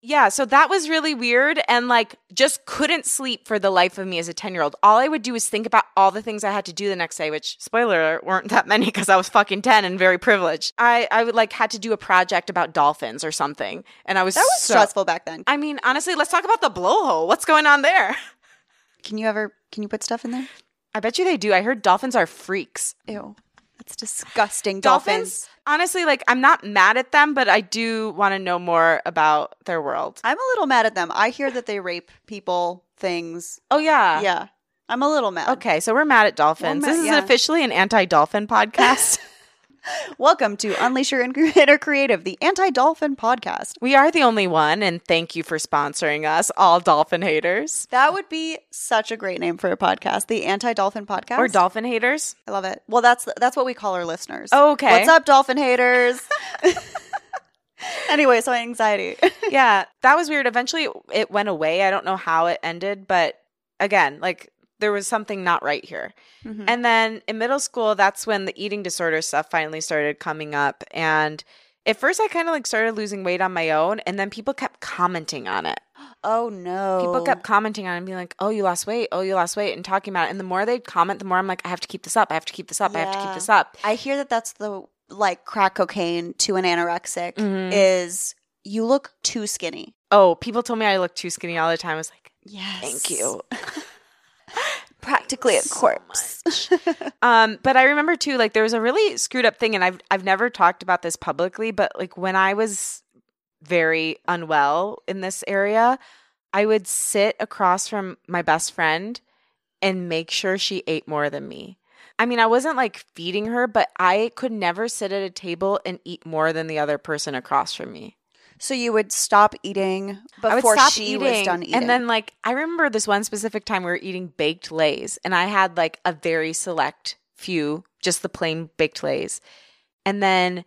yeah, so that was really weird and like just couldn't sleep for the life of me as a 10 year old. All I would do is think about all the things I had to do the next day, which spoiler weren't that many because I was fucking 10 and very privileged. I, I would like had to do a project about dolphins or something. And I was That was so- stressful back then. I mean, honestly, let's talk about the blowhole. What's going on there? Can you ever can you put stuff in there? I bet you they do. I heard dolphins are freaks. Ew. That's disgusting. dolphins, Dolphins. honestly like i'm not mad at them but i do want to know more about their world I'm a little mad at them. I hear that they rape people, things. oh yeah yeah. I'm a little mad. okay so we're mad at dolphins mad- this is yeah. officially an anti-dolphin podcast Welcome to Unleash Your Inner Creative, the anti-dolphin podcast. we are the only one and thank you for sponsoring us all dolphin haters That would be such a great name for a podcast, the Anti-Dolphin Podcast. or dolphin haters I love it. Well, that's that's what we call our listeners. Oh, okay. What's up, dolphin haters? anyway, so anxiety. yeah that was weird eventually it went away i don't know how it ended but again like there was something not right here Mhm. And then in middle school, that's when the eating disorder stuff finally started coming up. And at first, I kind of like started losing weight on my own, and then people kept commenting on it. Oh no. People kept commenting on it and being like, "Oh, you lost weight. Oh, you lost weight," and talking about it. And the more they'd comment, the more I'm like, "I have to keep this up. I have to keep this up. I have to keep this up." I hear that that's the like crack cocaine to an anorexic Mhm. is you look too skinny. Oh, people told me I look too skinny all the time. I was like, Yes. "Thank you." Practically a So corpse. Um, but I remember too, like there was a really screwed up thing, and I've I've never talked about this publicly, but like when I was very unwell in this area, I would sit across from my best friend and make sure she ate more than me. I mean, I wasn't like feeding her, but I could never sit at a table and eat more than the other person across from me. So you would stop eating before stop she eating, was done eating. And then like I remember this one specific time we were eating baked lays and I had like a very select few, just the plain baked lays. And then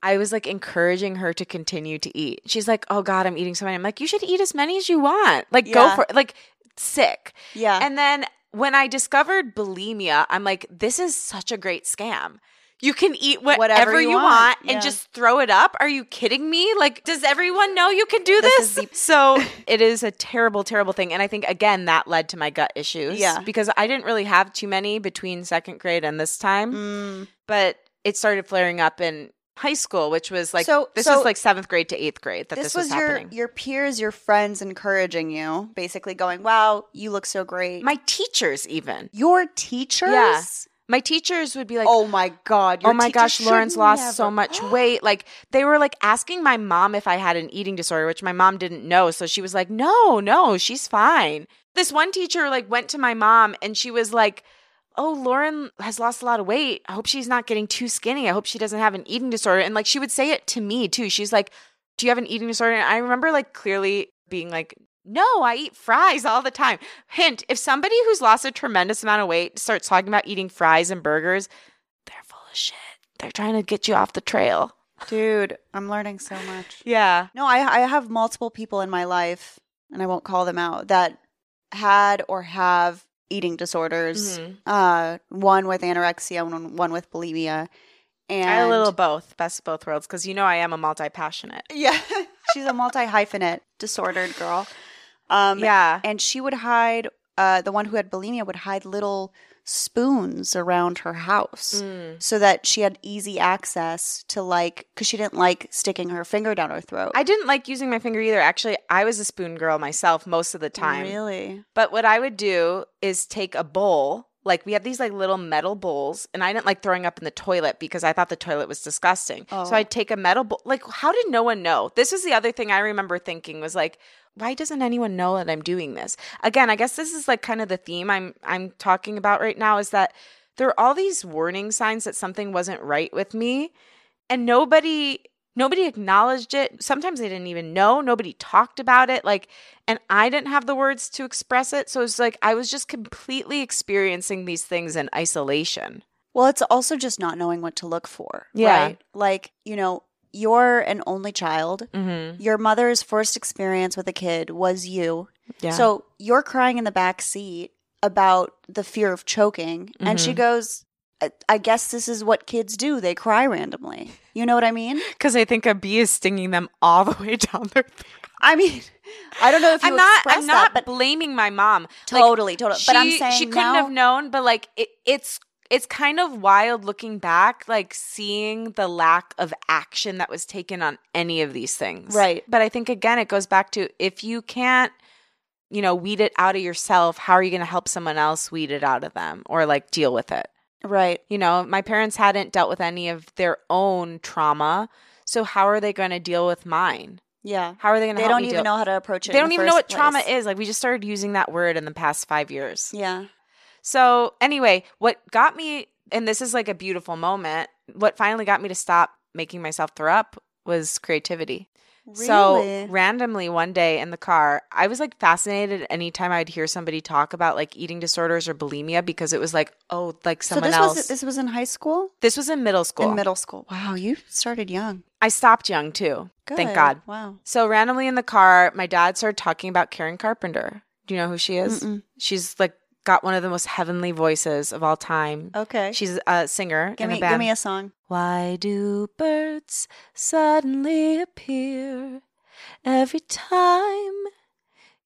I was like encouraging her to continue to eat. She's like, "Oh god, I'm eating so many." I'm like, "You should eat as many as you want. Like go for it. Like sick." yeah. And then when I discovered bulimia, I'm like, "This is such a great scam." You can eat whatever, Whatever you, you want, want, and yeah. just throw it up. Are you kidding me? Like, does everyone know you can do This this? so it is a terrible, terrible thing. And I think, again, that led to my gut issues. Yeah. Because I didn't really have too many between second grade and this time, Mm. but it started flaring up in high school, which was like, So- this so was like seventh grade to eighth grade that this, this, was, your happening. your peers, your friends encouraging you, basically going, "Wow, you look so great." my teachers, even. your teachers? Yeah. My teachers would be like, oh my god! Your oh my gosh, Lauren's lost so much weight. Like they were like asking my mom if I had an eating disorder, which my mom didn't know. So she was like, "No, no, she's fine." This one teacher like went to my mom and she was like, "Oh, Lauren has lost a lot of weight. I hope she's not getting too skinny. I hope she doesn't have an eating disorder." And like she would say it to me too. She's like, "Do you have an eating disorder?" And I remember like clearly being like, no, I eat fries all the time. Hint, if somebody who's lost a tremendous amount of weight starts talking about eating fries and burgers, they're full of shit. They're trying to get you off the trail. dude. I'm learning so much. Yeah. No, I I have multiple people in my life, and I won't call them out that had or have eating disorders. Mhm. Uh, one with anorexia, one one with bulimia, and I a little both, best of both worlds, because you know I am a multi passionate. yeah. She's a multi hyphenate disordered girl. Um, yeah. and she would hide. Uh, the one who had bulimia would hide little spoons around her house. Mm. So that she had easy access to like, because she didn't like sticking her finger down her throat. I didn't like using my finger either. Actually, I was a spoon girl myself most of the time. Really? But what I would do is take a bowl. Like we had these like little metal bowls, and I didn't like throwing up in the toilet because I thought the toilet was disgusting. Oh. So I'd take a metal bowl. Like, how did no one know? This was the other thing I remember thinking was like, why doesn't anyone know that I'm doing this? Again, I guess this is like kind of the theme I'm I'm talking about right now is that there are all these warning signs that something wasn't right with me, and nobody nobody acknowledged it. Sometimes they didn't even know. Nobody talked about it. Like, and I didn't have the words to express it. So it's like I was just completely experiencing these things in isolation. Well, it's also just not knowing what to look for. Yeah. Right? Like, you know, you're an only child. Mm-hmm. Your mother's first experience with a kid was you. Yeah. So you're crying in the back seat about the fear of choking. And she Mhm. goes, I- I guess this is what kids do. They cry randomly. You know what I mean? because I think a bee is stinging them all the way down their. throat. I mean, I don't know if you I'm not. I'm not that, blaming my mom. Like, totally, totally. but I'm saying she couldn't now, have known, but like it, it's it's kind of wild looking back, like seeing the lack of action that was taken on any of these things. Right. But I think again, it goes back to if you can't, you know, weed it out of yourself, how are you going to help someone else weed it out of them or like deal with it? right. You know, my parents hadn't dealt with any of their own trauma, so how are they going to deal with mine? Yeah. How are they going to? They don't even know how to approach it. They don't the even know what first trauma is. Like we just started using that word in the past five years. Yeah. So, anyway, what got me, and this is like a beautiful moment, what finally got me to stop making myself throw up was creativity. So, randomly one day in the car, I was like fascinated anytime I'd hear somebody talk about like eating disorders or bulimia because it was like, oh, like So someone this else. was this was in high school. this was in middle school. In middle school. Wow, you started young. I stopped young too. Thank God. Wow. So, randomly in the car, my dad started talking about Karen Carpenter. Do you know who she is? Mm-mm. She's like got one of the most heavenly voices of all time. Okay. She's a singer give in me a band. give me a song. Why do birds suddenly appear every time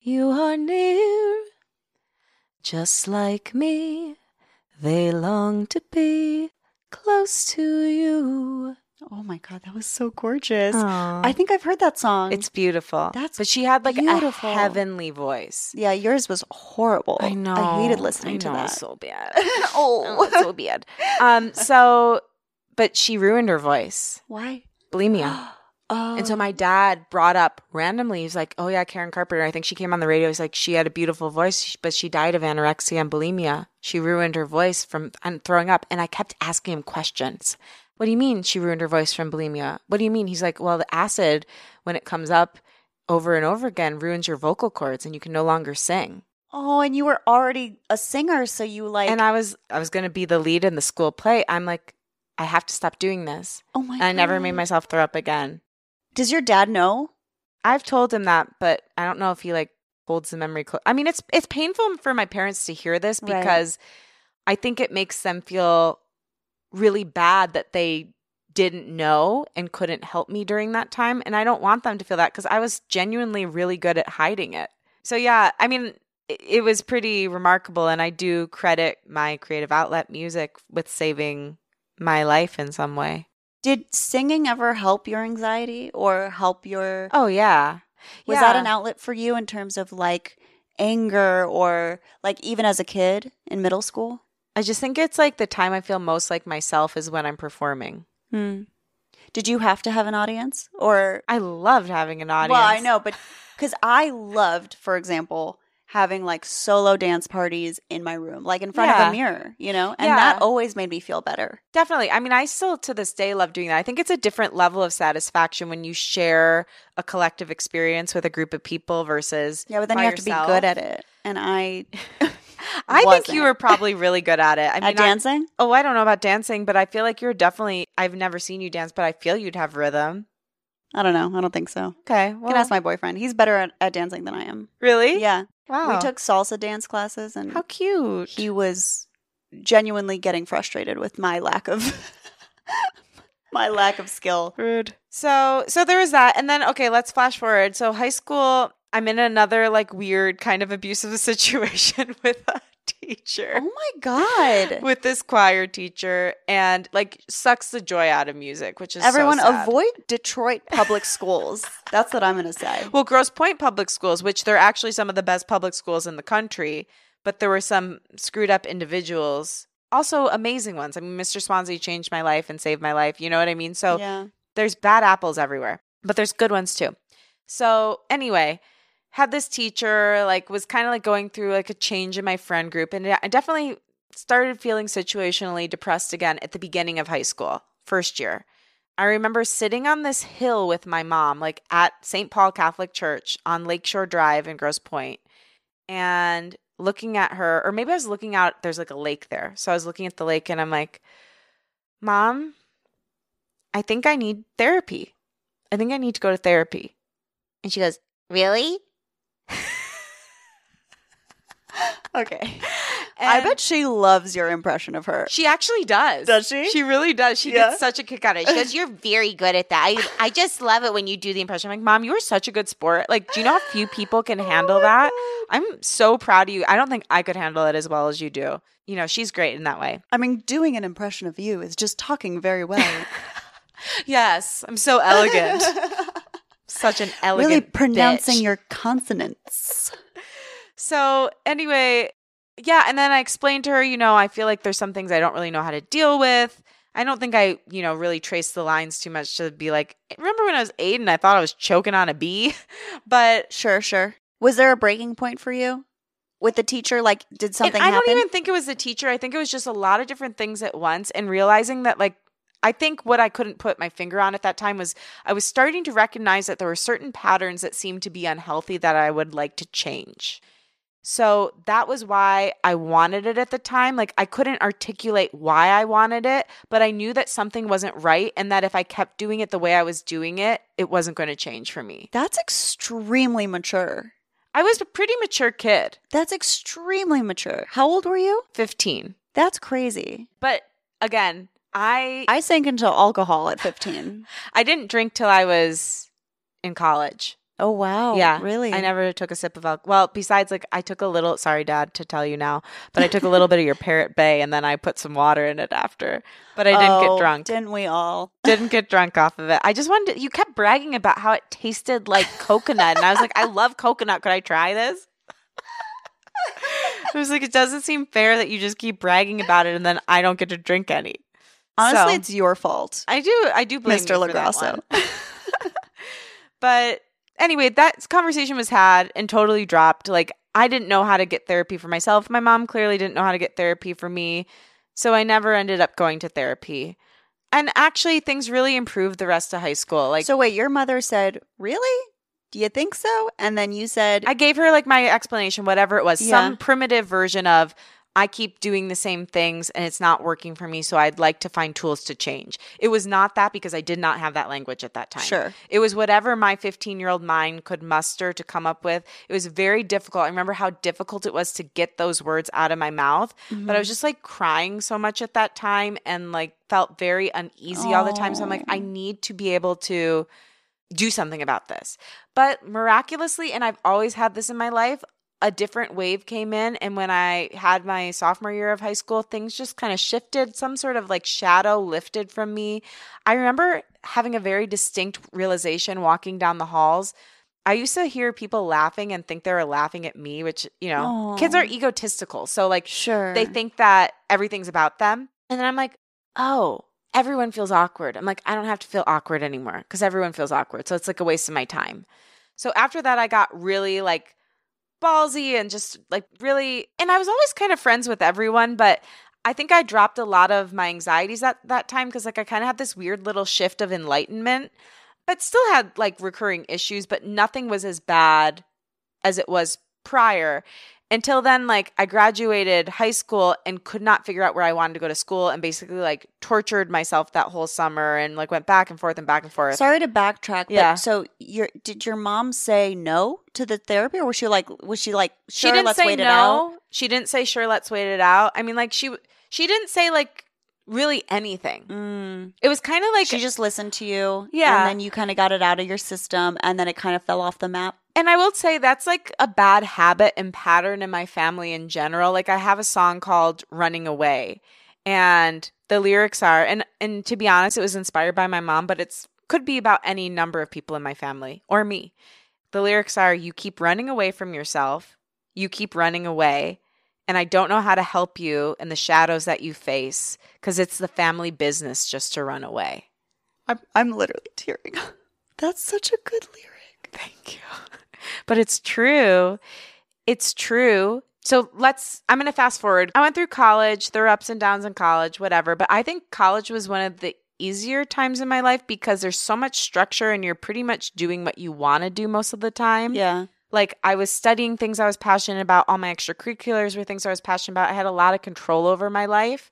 You are near, just like me. They long to be close to you. Oh my god, that was so gorgeous. Aw. I think I've heard that song. it's beautiful. That's but she had like beautiful. a heavenly voice. yeah, yours was horrible. I know. I hated listening I to know, that. So bad. oh, oh, so bad. Um. So, but she ruined her voice. why? Bulimia. Oh, And so my dad brought up randomly, he's like, Oh yeah, Karen Carpenter. I think she came on the radio. He's like, She had a beautiful voice, but she died of anorexia and bulimia. She ruined her voice from throwing up. And I kept asking him questions. What do you mean she ruined her voice from bulimia? What do you mean? He's like, Well, the acid, when it comes up over and over again, ruins your vocal cords and you can no longer sing. oh, and you were already a singer, so you like. and I was I was gonna be the lead in the school play. I'm like, I have to stop doing this. oh my! And I never made myself throw up again. Does your dad know? I've told him that, but I don't know if he like holds the memory close. I mean, it's it's painful for my parents to hear this Right. because I think it makes them feel really bad that they didn't know and couldn't help me during that time, and I don't want them to feel that because I was genuinely really good at hiding it. So yeah, I mean, it, was pretty remarkable, and I do credit my creative outlet, music, with saving my life in some way. Did singing ever help your anxiety or help your? Oh yeah, Was Yeah. that an outlet for you in terms of like anger or like even as a kid in middle school? I just think it's like the time I feel most like myself is when I'm performing. Hmm. Did you have to have an audience or? I loved having an audience. Well, I know, but because I loved, for example, having like solo dance parties in my room, like in front of a mirror, you know, and Yeah. that always made me feel better. Definitely. I mean, I still to this day love doing that. I think it's a different level of satisfaction when you share a collective experience with a group of people versus Yeah, but then you have to be good at it, and I I think you were probably really good at it. I mean, at I- dancing. oh, I don't know about dancing, but I feel like you're definitely. I've never seen you dance, but I feel you'd have rhythm. I don't know. I don't think so. Okay, You well, can ask my boyfriend. He's better at, at dancing than I am. really. Yeah, Wow. we took salsa dance classes, and how cute. he was genuinely getting frustrated with my lack of my lack of skill. Rude. So so there was that. And then okay, let's flash forward. So high school, I'm in another like weird kind of abusive situation with a teacher. Oh my god! With this choir teacher and like sucks the joy out of music, which is so Everyone sad. avoid Detroit public schools. That's what I'm going to say. Well, Grosse Pointe Public Schools, which they're actually some of the best public schools in the country, but there were some screwed up individuals, also amazing ones. I mean, Mr. Swansea changed my life and saved my life. You know what I mean? So yeah. there's bad apples everywhere, but there's good ones too. So anyway, had this teacher like was kind of like going through like a change in my friend group, and I definitely started feeling situationally depressed again at the beginning of high school, first year. I remember sitting on this hill with my mom, like at St. Paul Catholic Church on Lakeshore Drive in Grosse Pointe, and looking at her, or maybe I was looking out, there's like a lake there. So I was looking at the lake and I'm like, Mom, I think I need therapy. I think I need to go to therapy. And she goes, Really? Okay. I bet she loves your impression of her. she actually does. Does she? She really does. She Yeah. gets such a kick out of it. She goes, You're very good at that. I, I just love it when you do the impression. I'm like, Mom, you are such a good sport. Like, do you know how few people can handle that? I'm so proud of you. I don't think I could handle it as well as you do. You know, she's great in that way. I mean, doing an impression of you is just talking very well. Yes, I'm so elegant. Such an elegant. really pronouncing bitch. your consonants. So anyway, yeah, and then I explained to her, you know, I feel like there's some things I don't really know how to deal with. I don't think I, you know, really traced the lines too much to be like, remember when I was eight and I thought I was choking on a bee? But Sure, sure. Was there a breaking point for you with the teacher? Like, did something I happen? don't even think it was the teacher. I think it was just a lot of different things at once and realizing that like I think what I couldn't put my finger on at that time was I was starting to recognize that there were certain patterns that seemed to be unhealthy that I would like to change. So that was why I wanted it at the time. Like I couldn't articulate why I wanted it, but I knew that something wasn't right and that if I kept doing it the way I was doing it, it wasn't going to change for me. That's extremely mature. I was a pretty mature kid, That's extremely mature. How old were you? 15. That's crazy. But again, I I sank into alcohol at 15. I didn't drink till I was in college. Oh wow. yeah, Really? I never took a sip of alcohol. Well, besides, like I took a little. Sorry, Dad, to tell you now, but I took a little bit of your Parrot Bay, and then I put some water in it after. But I didn't Oh, get drunk. Didn't we all? didn't get drunk off of it. I just wanted. To, you kept bragging about how it tasted like coconut, and I was like, I love coconut. Could I try this? I was like, it doesn't seem fair that you just keep bragging about it, and then I don't get to drink any. Honestly, So- it's your fault. I do. I do blame Mr. LoGrasso. but anyway, that conversation was had and totally dropped. Like I didn't know how to get therapy for myself. My mom clearly didn't know how to get therapy for me. So I never ended up going to therapy. And actually things really improved the rest of high school. Like so wait, your mother said, "Really? Do you think so?" And then you said, I gave her like my explanation, whatever it was, Yeah. some primitive version of I keep doing the same things and it's not working for me, so I'd like to find tools to change. It was not that because I did not have that language at that time. "Sure." It was whatever my 15 year old mind could muster to come up with. It was very difficult. I remember how difficult it was to get those words out of my mouth, but I was mm-hmm. just like crying so much at that time and like felt very uneasy all the time. So I'm like, I need to be able to do something about this. But miraculously, and I've always had this in my life, a different wave came in. And when I had my sophomore year of high school, things just kind of shifted. Some sort of like shadow lifted from me. I remember having a very distinct realization walking down the halls. I used to hear people laughing and think they were laughing at me, which, you know, kids are egotistical. So, like, Sure. they think that everything's about them. And then I'm like, oh, everyone feels awkward. I'm like, I don't have to feel awkward anymore because everyone feels awkward. So it's like a waste of my time. So after that, I got really like ballsy and just like really, and I was always kind of friends with everyone, but I think I dropped a lot of my anxieties at that time because like I kind of had this weird little shift of enlightenment, but still had like recurring issues, but nothing was as bad as it was prior until then like i graduated high school and could not figure out where i wanted to go to school and basically like tortured myself that whole summer and like went back and forth and back and forth Sorry to backtrack, but Yeah. so your did your mom say no to the therapy, or was she like, was she like, she didn't let's say wait no it out? she didn't say sure let's wait it out i mean like she she didn't say like really anything Mm. it was kind of like she just listened to you, Yeah. and then you kind of got it out of your system, and then it kind of fell off the map. And I will say that's like a bad habit and pattern in my family in general. Like I have a song called Running Away and the lyrics are and and to be honest it was inspired by my mom, but it's could be about any number of people in my family or me. The lyrics are you keep running away from yourself, you keep running away, and I don't know how to help you in the shadows that you face cuz it's the family business just to run away. I'm I'm literally tearing. That's such a good lyric. Thank you. But it's true. It's true. So let's, I'm going to fast forward. I went through college. There were ups and downs in college, whatever. But I think college was one of the easier times in my life because there's so much structure and you're pretty much doing what you want to do most of the time. Yeah. Like I was studying things I was passionate about. All my extracurriculars were things I was passionate about. I had a lot of control over my life.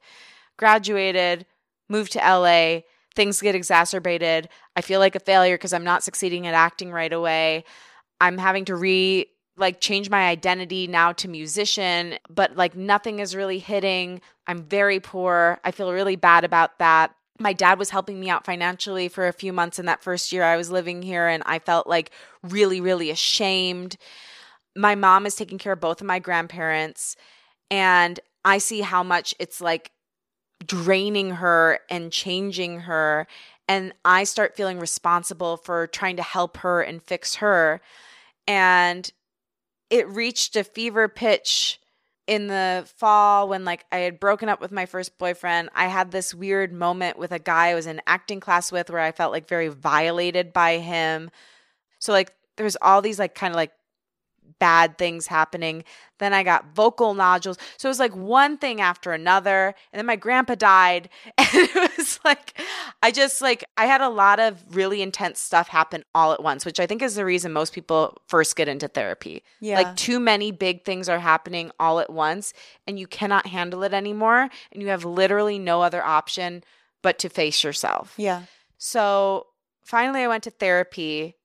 Graduated, moved to LA. Things get exacerbated. I feel like a failure because I'm not succeeding at acting right away. I'm having to re like change my identity now to musician, but like nothing is really hitting. I'm very poor. I feel really bad about that. My dad was helping me out financially for a few months in that first year I was living here, and I felt like really, really ashamed. My mom is taking care of both of my grandparents, and I see how much it's like draining her and changing her. And I start feeling responsible for trying to help her and fix her. And it reached a fever pitch in the fall when like I had broken up with my first boyfriend. I had this weird moment with a guy I was in acting class with where I felt like very violated by him. So like there's all these like kind of like bad things happening. Then I got vocal nodules. So it was like one thing after another. And then my grandpa died. And it was like, I just like, I had a lot of really intense stuff happen all at once, which I think is the reason most people first get into therapy. Yeah. Like, too many big things are happening all at once, and you cannot handle it anymore. And you have literally no other option but to face yourself. yeah. So finally, I went to therapy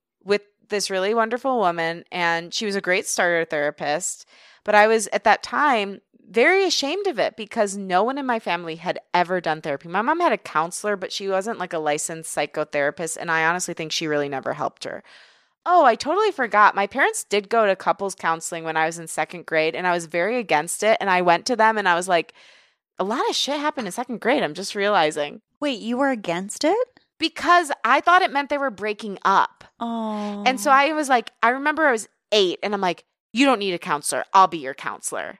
this really wonderful woman, and she was a great starter therapist. But I was at that time very ashamed of it because no one in my family had ever done therapy. My mom had a counselor, but she wasn't like a licensed psychotherapist. And I honestly think she really never helped her. Oh, I totally forgot. My parents did go to couples counseling when I was in second grade, and I was very against it. And I went to them and I was like, a lot of shit happened in second grade. I'm just realizing. Wait, you were against it? Because I thought it meant they were breaking up. Oh. And so I was like, I remember I was eight, and I'm like, you don't need a counselor. I'll be your counselor.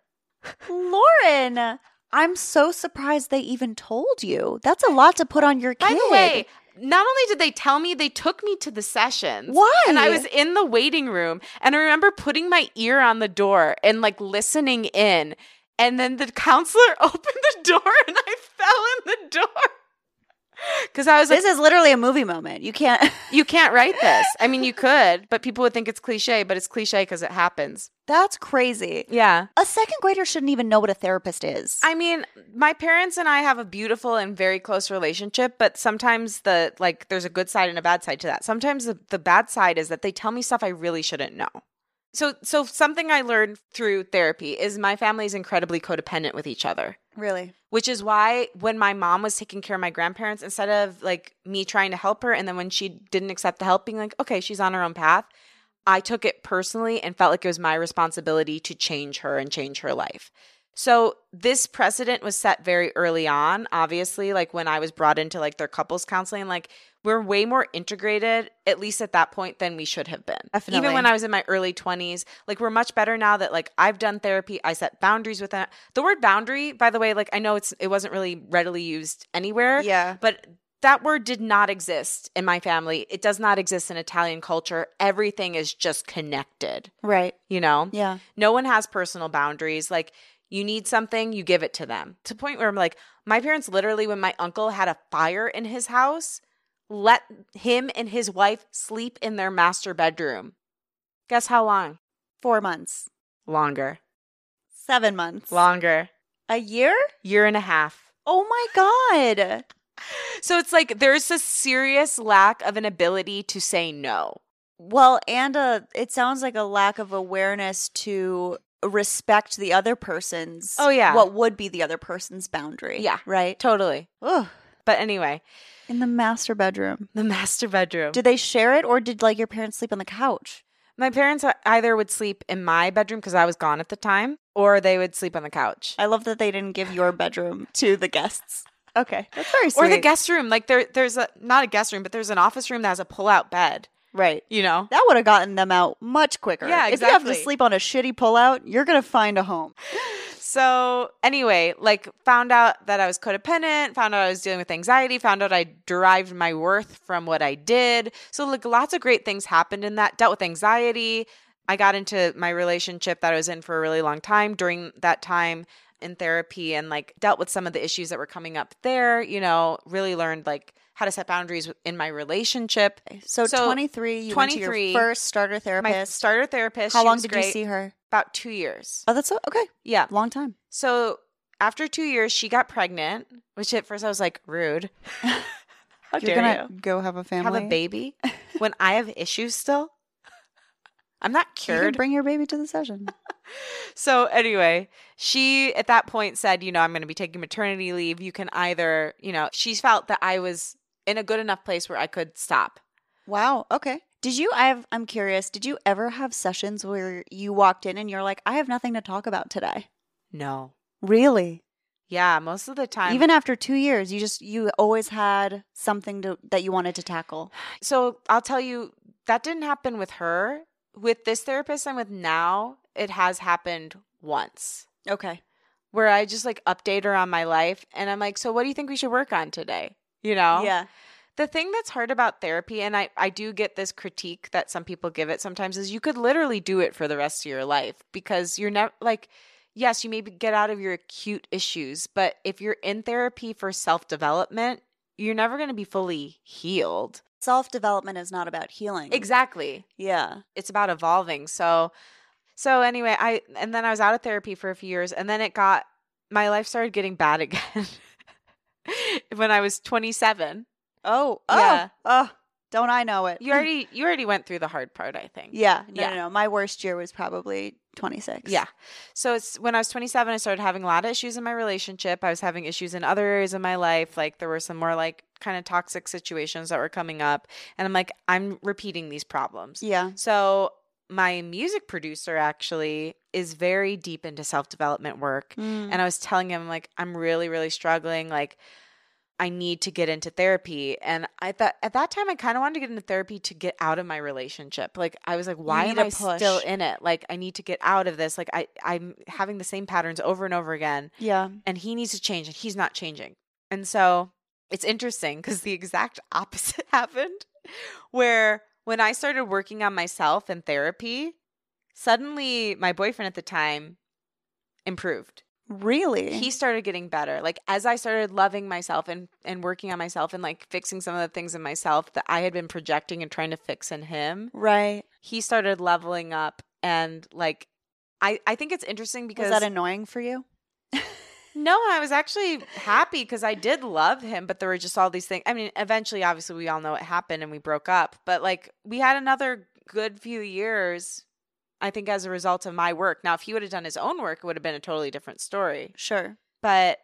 Lauren, I'm so surprised they even told you. That's a lot to put on your kid. By the way, not only did they tell me, they took me to the sessions. Why? And I was in the waiting room, and I remember putting my ear on the door and like listening in. And then the counselor opened the door, and I fell in the door. Because I was like, this is literally a movie moment. You can't. you can't write this. I mean, you could, but people would think it's cliche, but it's cliche because it happens. That's crazy. Yeah. A second grader shouldn't even know what a therapist is. I mean, my parents and I have a beautiful and very close relationship, but sometimes the like there's a good side and a bad side to that. Sometimes the, the bad side is that they tell me stuff I really shouldn't know. So so something I learned through therapy is my family is incredibly codependent with each other. Really? Which is why when my mom was taking care of my grandparents, instead of like me trying to help her, and then when she didn't accept the help, being like, okay, she's on her own path, I took it personally and felt like it was my responsibility to change her and change her life. So this precedent was set very early on, obviously, like when I was brought into like their couples counseling, like we're way more integrated, at least at that point, than we should have been. Definitely. Even when I was in my early 20s, like we're much better now that like I've done therapy, I set boundaries with that. The word boundary, by the way, like I know it's it wasn't really readily used anywhere. Yeah. But that word did not exist in my family. It does not exist in Italian culture. Everything is just connected, Right. you know? Yeah. No one has personal boundaries. Like you need something, you give it to them. To the point where I'm like, my parents literally, when my uncle had a fire in his house, let him and his wife sleep in their master bedroom. Guess how long? Four months. Longer. Seven months. Longer. A year? Year and a half. Oh my God. So it's like there's a serious lack of an ability to say no. Well, and uh it sounds like a lack of awareness to respect the other person's Oh, yeah. what would be the other person's boundary. Yeah. Right. Totally. Ugh. But anyway, In the master bedroom. the master bedroom. Did they share it or did like your parents sleep on the couch? My parents either would sleep in my bedroom because I was gone at the time, or they would sleep on the couch. I love that they didn't give your bedroom to the guests. Okay. That's very sweet. Or the guest room. Like there there's a not a guest room, but there's an office room that has a pull-out bed, Right. you know? That would have gotten them out much quicker. Yeah, exactly. If you have to sleep on a shitty pullout, you're going to find a home. So anyway, like found out that I was codependent, found out I was dealing with anxiety, found out I derived my worth from what I did. So like lots of great things happened in that. Dealt with anxiety. I got into my relationship that I was in for a really long time during that time in therapy and like dealt with some of the issues that were coming up there, you know, really learned like how to set boundaries in my relationship. So, So, 23, you went to your first starter My therapist. starter therapist. How long did great. you see her? About two years. Oh, that's so, okay. Yeah. Long time. So after two years, she got pregnant, which at first I was like, rude. How You're dare gonna you go have a family. have a baby when I have issues still? I'm not You cured. bring your baby to the session. so anyway, she at that point said, you know, I'm going to be taking maternity leave. You can either, you know, she felt that I was in a good enough place where I could stop. wow. Okay. Did you? I have. I'm curious. Did you ever have sessions where you walked in and you're like, I have nothing to talk about today? No. Really? Yeah, most of the time. Even after two years, you just you always had something to that you wanted to tackle. So I'll tell you, that didn't happen with her. With this therapist I'm with now, it has happened once Okay. where I just like update her on my life and I'm like, so what do you think we should work on today? You know? Yeah. The thing that's hard about therapy, and I, I do get this critique that some people give it sometimes, is you could literally do it for the rest of your life because you're never like, yes, you maybe get out of your acute issues, but if you're in therapy for self development, you're never going to be fully healed. Self development is not about healing. Exactly. Yeah. It's about evolving. So, so anyway, I, and then I was out of therapy for a few years, and then it got, my life started getting bad again when I was 27. Oh. Oh. Yeah. Oh. Don't I know it? You already you already went through the hard part, I think. Yeah. No, Yeah. no, no. My worst year was probably 26. Yeah. So it's when I was 27 I started having a lot of issues in my relationship. I was having issues in other areas of my life, like there were some more like kind of toxic situations that were coming up. And I'm like, I'm repeating these problems. Yeah. So my music producer actually is very deep into self development work. Mm. And I was telling him, like, I'm really, really struggling. Like, I need to get into therapy. And I thought at that time, I kind of wanted to get into therapy to get out of my relationship. Like, I was like, why am I push. still in it? Like, I need to get out of this. Like, I, I'm having the same patterns over and over again. yeah. And he needs to change, and he's not changing. And so it's interesting because the exact opposite happened where when I started working on myself in therapy, suddenly my boyfriend at the time improved Really? he started getting better like as i started loving myself and and working on myself and like fixing some of the things in myself that i had been projecting and trying to fix in him right. he started leveling up and like i i think it's interesting because Was that annoying for you? no i was actually happy because i did love him but there were just all these things i mean eventually obviously we all know what happened and we broke up but like we had another good few years i think as a result of my work. Now if he would have done his own work it would have been a totally different story. Sure. but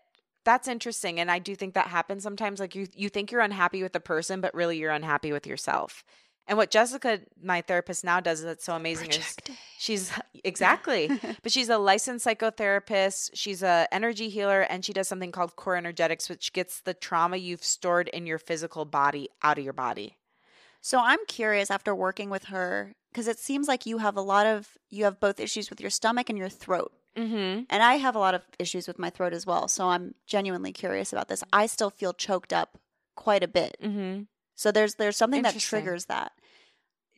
that's interesting and i do think that happens sometimes. Like you you think you're unhappy with the person but really you're unhappy with yourself. And what jessica my therapist now does that's so amazing is she's exactly. But she's a licensed psychotherapist. She's a energy healer and she does something called core energetics which gets the trauma you've stored in your physical body out of your body. So I'm curious after working with her because it seems like you have a lot of you have both issues with your stomach and your throat. mm-hmm And I have a lot of issues with my throat as well. So I'm genuinely curious about this. I still feel choked up quite a bit. mm-hmm So there's there's something that triggers that.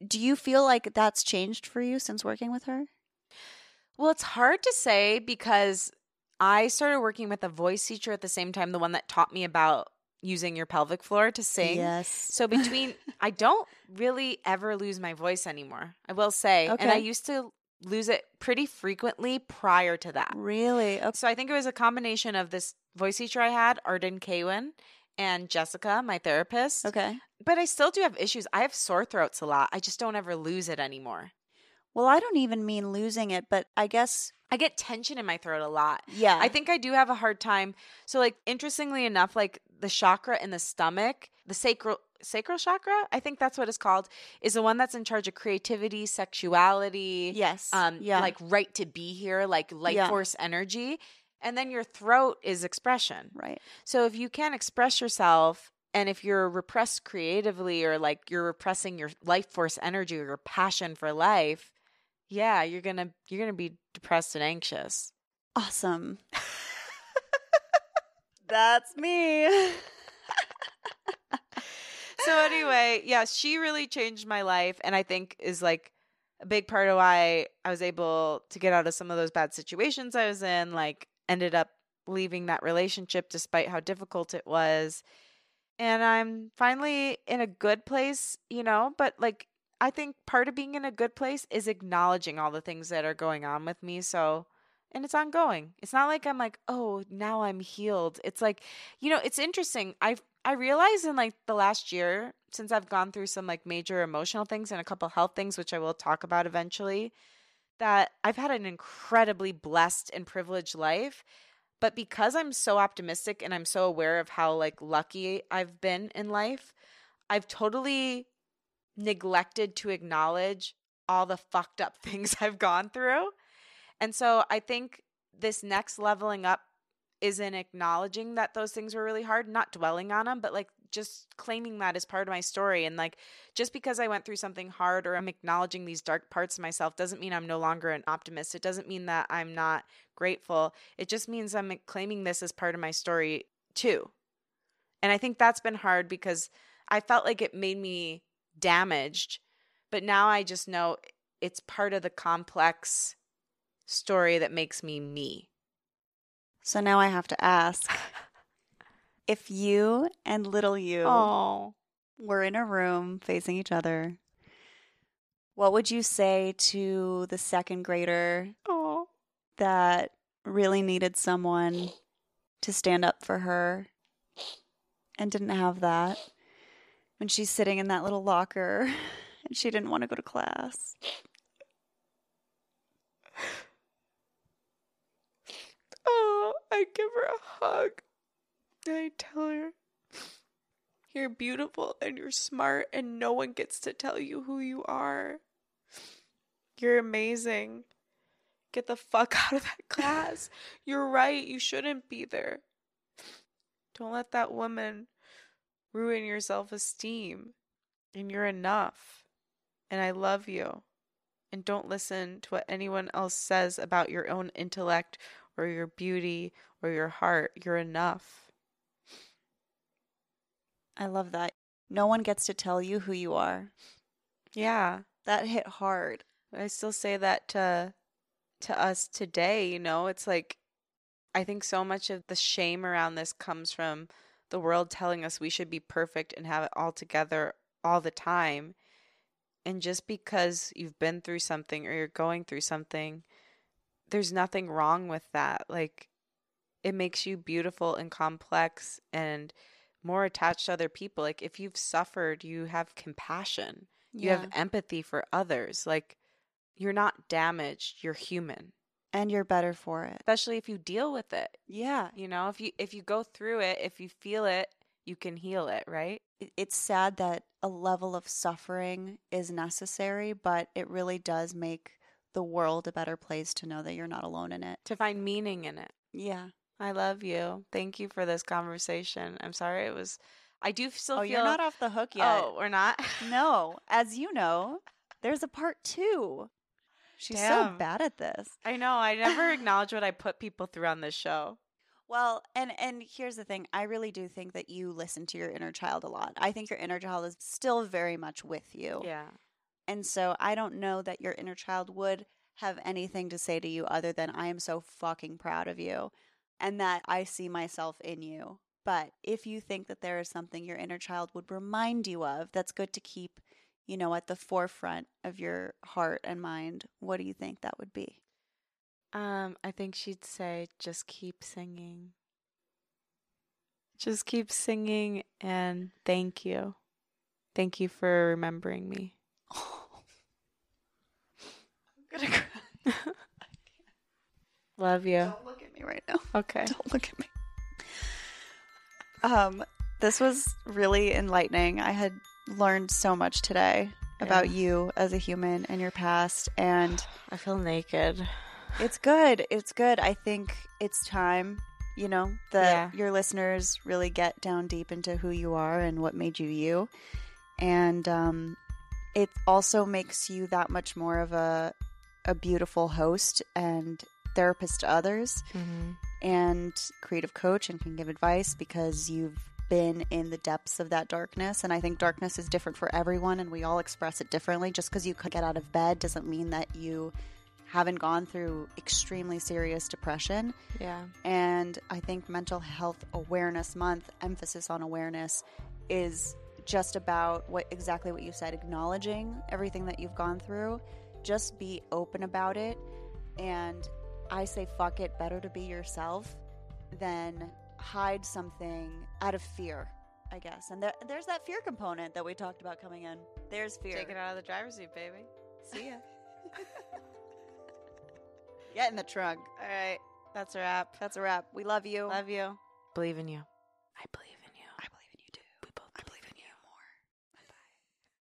Do you feel like that's changed for you since working with her? well it's hard to say because i started working with a voice teacher at the same time the one that taught me about using your pelvic floor to sing Yes. So between I don't really ever lose my voice anymore. I will say. And I used to lose it pretty frequently prior to that. really? Okay. So I think it was a combination of this voice teacher I had, Arden Kaywin, and Jessica, my therapist. Okay. But I still do have issues. I have sore throats a lot. I just don't ever lose it anymore. Well, I don't even mean losing it, but I guess I get tension in my throat a lot. yeah. I think I do have a hard time. So, like, interestingly enough, like the chakra in the stomach, the sacral sacral chakra, I think that's what it's called, is the one that's in charge of creativity, sexuality, yes. um, yeah. like right to be here, like life Yeah. force energy. And then your throat is expression. right. So if you can't express yourself and if you're repressed creatively or like you're repressing your life force energy or your passion for life, yeah, you're going to you're going to be depressed and anxious. Awesome. That's me. so anyway, yeah, she really changed my life and I think is like a big part of why I was able to get out of some of those bad situations I was in, like ended up leaving that relationship despite how difficult it was. And I'm finally in a good place, you know, but like I think part of being in a good place is acknowledging all the things that are going on with me. So and it's ongoing. It's not like I'm like, "Oh, now I'm healed." It's like, you know, it's interesting. I I realized in like the last year since I've gone through some like major emotional things and a couple health things which I will talk about eventually that I've had an incredibly blessed and privileged life. But because I'm so optimistic and I'm so aware of how like lucky I've been in life, I've totally neglected to acknowledge all the fucked up things I've gone through. And so I think this next leveling up is in acknowledging that those things were really hard, not dwelling on them, but like just claiming that as part of my story. And like just because I went through something hard or I'm acknowledging these dark parts of myself doesn't mean I'm no longer an optimist. It doesn't mean that I'm not grateful. It just means I'm claiming this as part of my story too. And I think that's been hard because I felt like it made me damaged, but now I just know it's part of the complex story that makes me me. So now I have to ask if you and little you Oh. were in a room facing each other, what would you say to the second grader Oh. that really needed someone to stand up for her and didn't have that when she's sitting in that little locker and she didn't want to go to class? Oh, I give her a hug. I tell her You're beautiful and you're smart, and no one gets to tell you who you are. You're amazing. Get the fuck out of that class. You're right. You shouldn't be there. Don't let that woman ruin your self esteem. And you're enough. And I love you. And don't listen to what anyone else says about your own intellect or your beauty or your heart. You're enough. I love that. No one gets to tell you who you are. Yeah. That hit hard. I still say that to to us today, you know, it's like I think so much of the shame around this comes from the world telling us we should be perfect and have it all together all the time. And just because you've been through something or you're going through something, there's nothing wrong with that. Like it makes you beautiful and complex and more attached to other people. Like if you've suffered, you have compassion. You Yeah. have empathy for others. Like you're not damaged, you're human. And you're better for it. Especially if you deal with it. Yeah. You know, if you if you go through it, if you feel it, you can heal it, right? It's sad that a level of suffering is necessary, but it really does make the world a better place to know that you're not alone in it. To find meaning in it. Yeah. I love you. Thank you for this conversation. I'm sorry it was I do still oh, feel you're not off the hook yet. Oh, we're not? No, as you know, there's a part two. She's so bad at this. I know. I never acknowledge what I put people through on this show. Well, and and here's the thing. I really do think that you listen to your inner child a lot. I think your inner child is still very much with you. Yeah. And so I don't know that your inner child would have anything to say to you other than I am so fucking proud of you and that I see myself in you. But if you think that there is something your inner child would remind you of, that's good to keep, you know, at the forefront of your heart and mind. What do you think that would be? Um, I think she'd say just keep singing. Just keep singing and thank you. Thank you for remembering me. Gonna cry. Love you. Don't look at me right now. Okay. Don't look at me. Um, this was really enlightening. I had learned so much today about you as a human and your past, and I feel naked. it's good. It's good. I think it's time, you know, that Yeah. your listeners really get down deep into who you are and what made you you, and um, it also makes you that much more of a a beautiful host and therapist to others Mm-hmm. and creative coach and can give advice because you've been in the depths of that darkness. And I think darkness is different for everyone and we all express it differently. Just because you could get out of bed doesn't mean that you haven't gone through extremely serious depression. Yeah. And I think Mental Health Awareness Month, emphasis on awareness, is just about what exactly what you said, acknowledging everything that you've gone through. Just be open about it. And I say, fuck it, better to be yourself than hide something out of fear, I guess. And there, there's that fear component that we talked about coming in. There's fear. Take it out of the driver's seat, baby. See ya. Get in the trunk. All right. That's a wrap. That's a wrap. We love you. Love you. Believe in you. I believe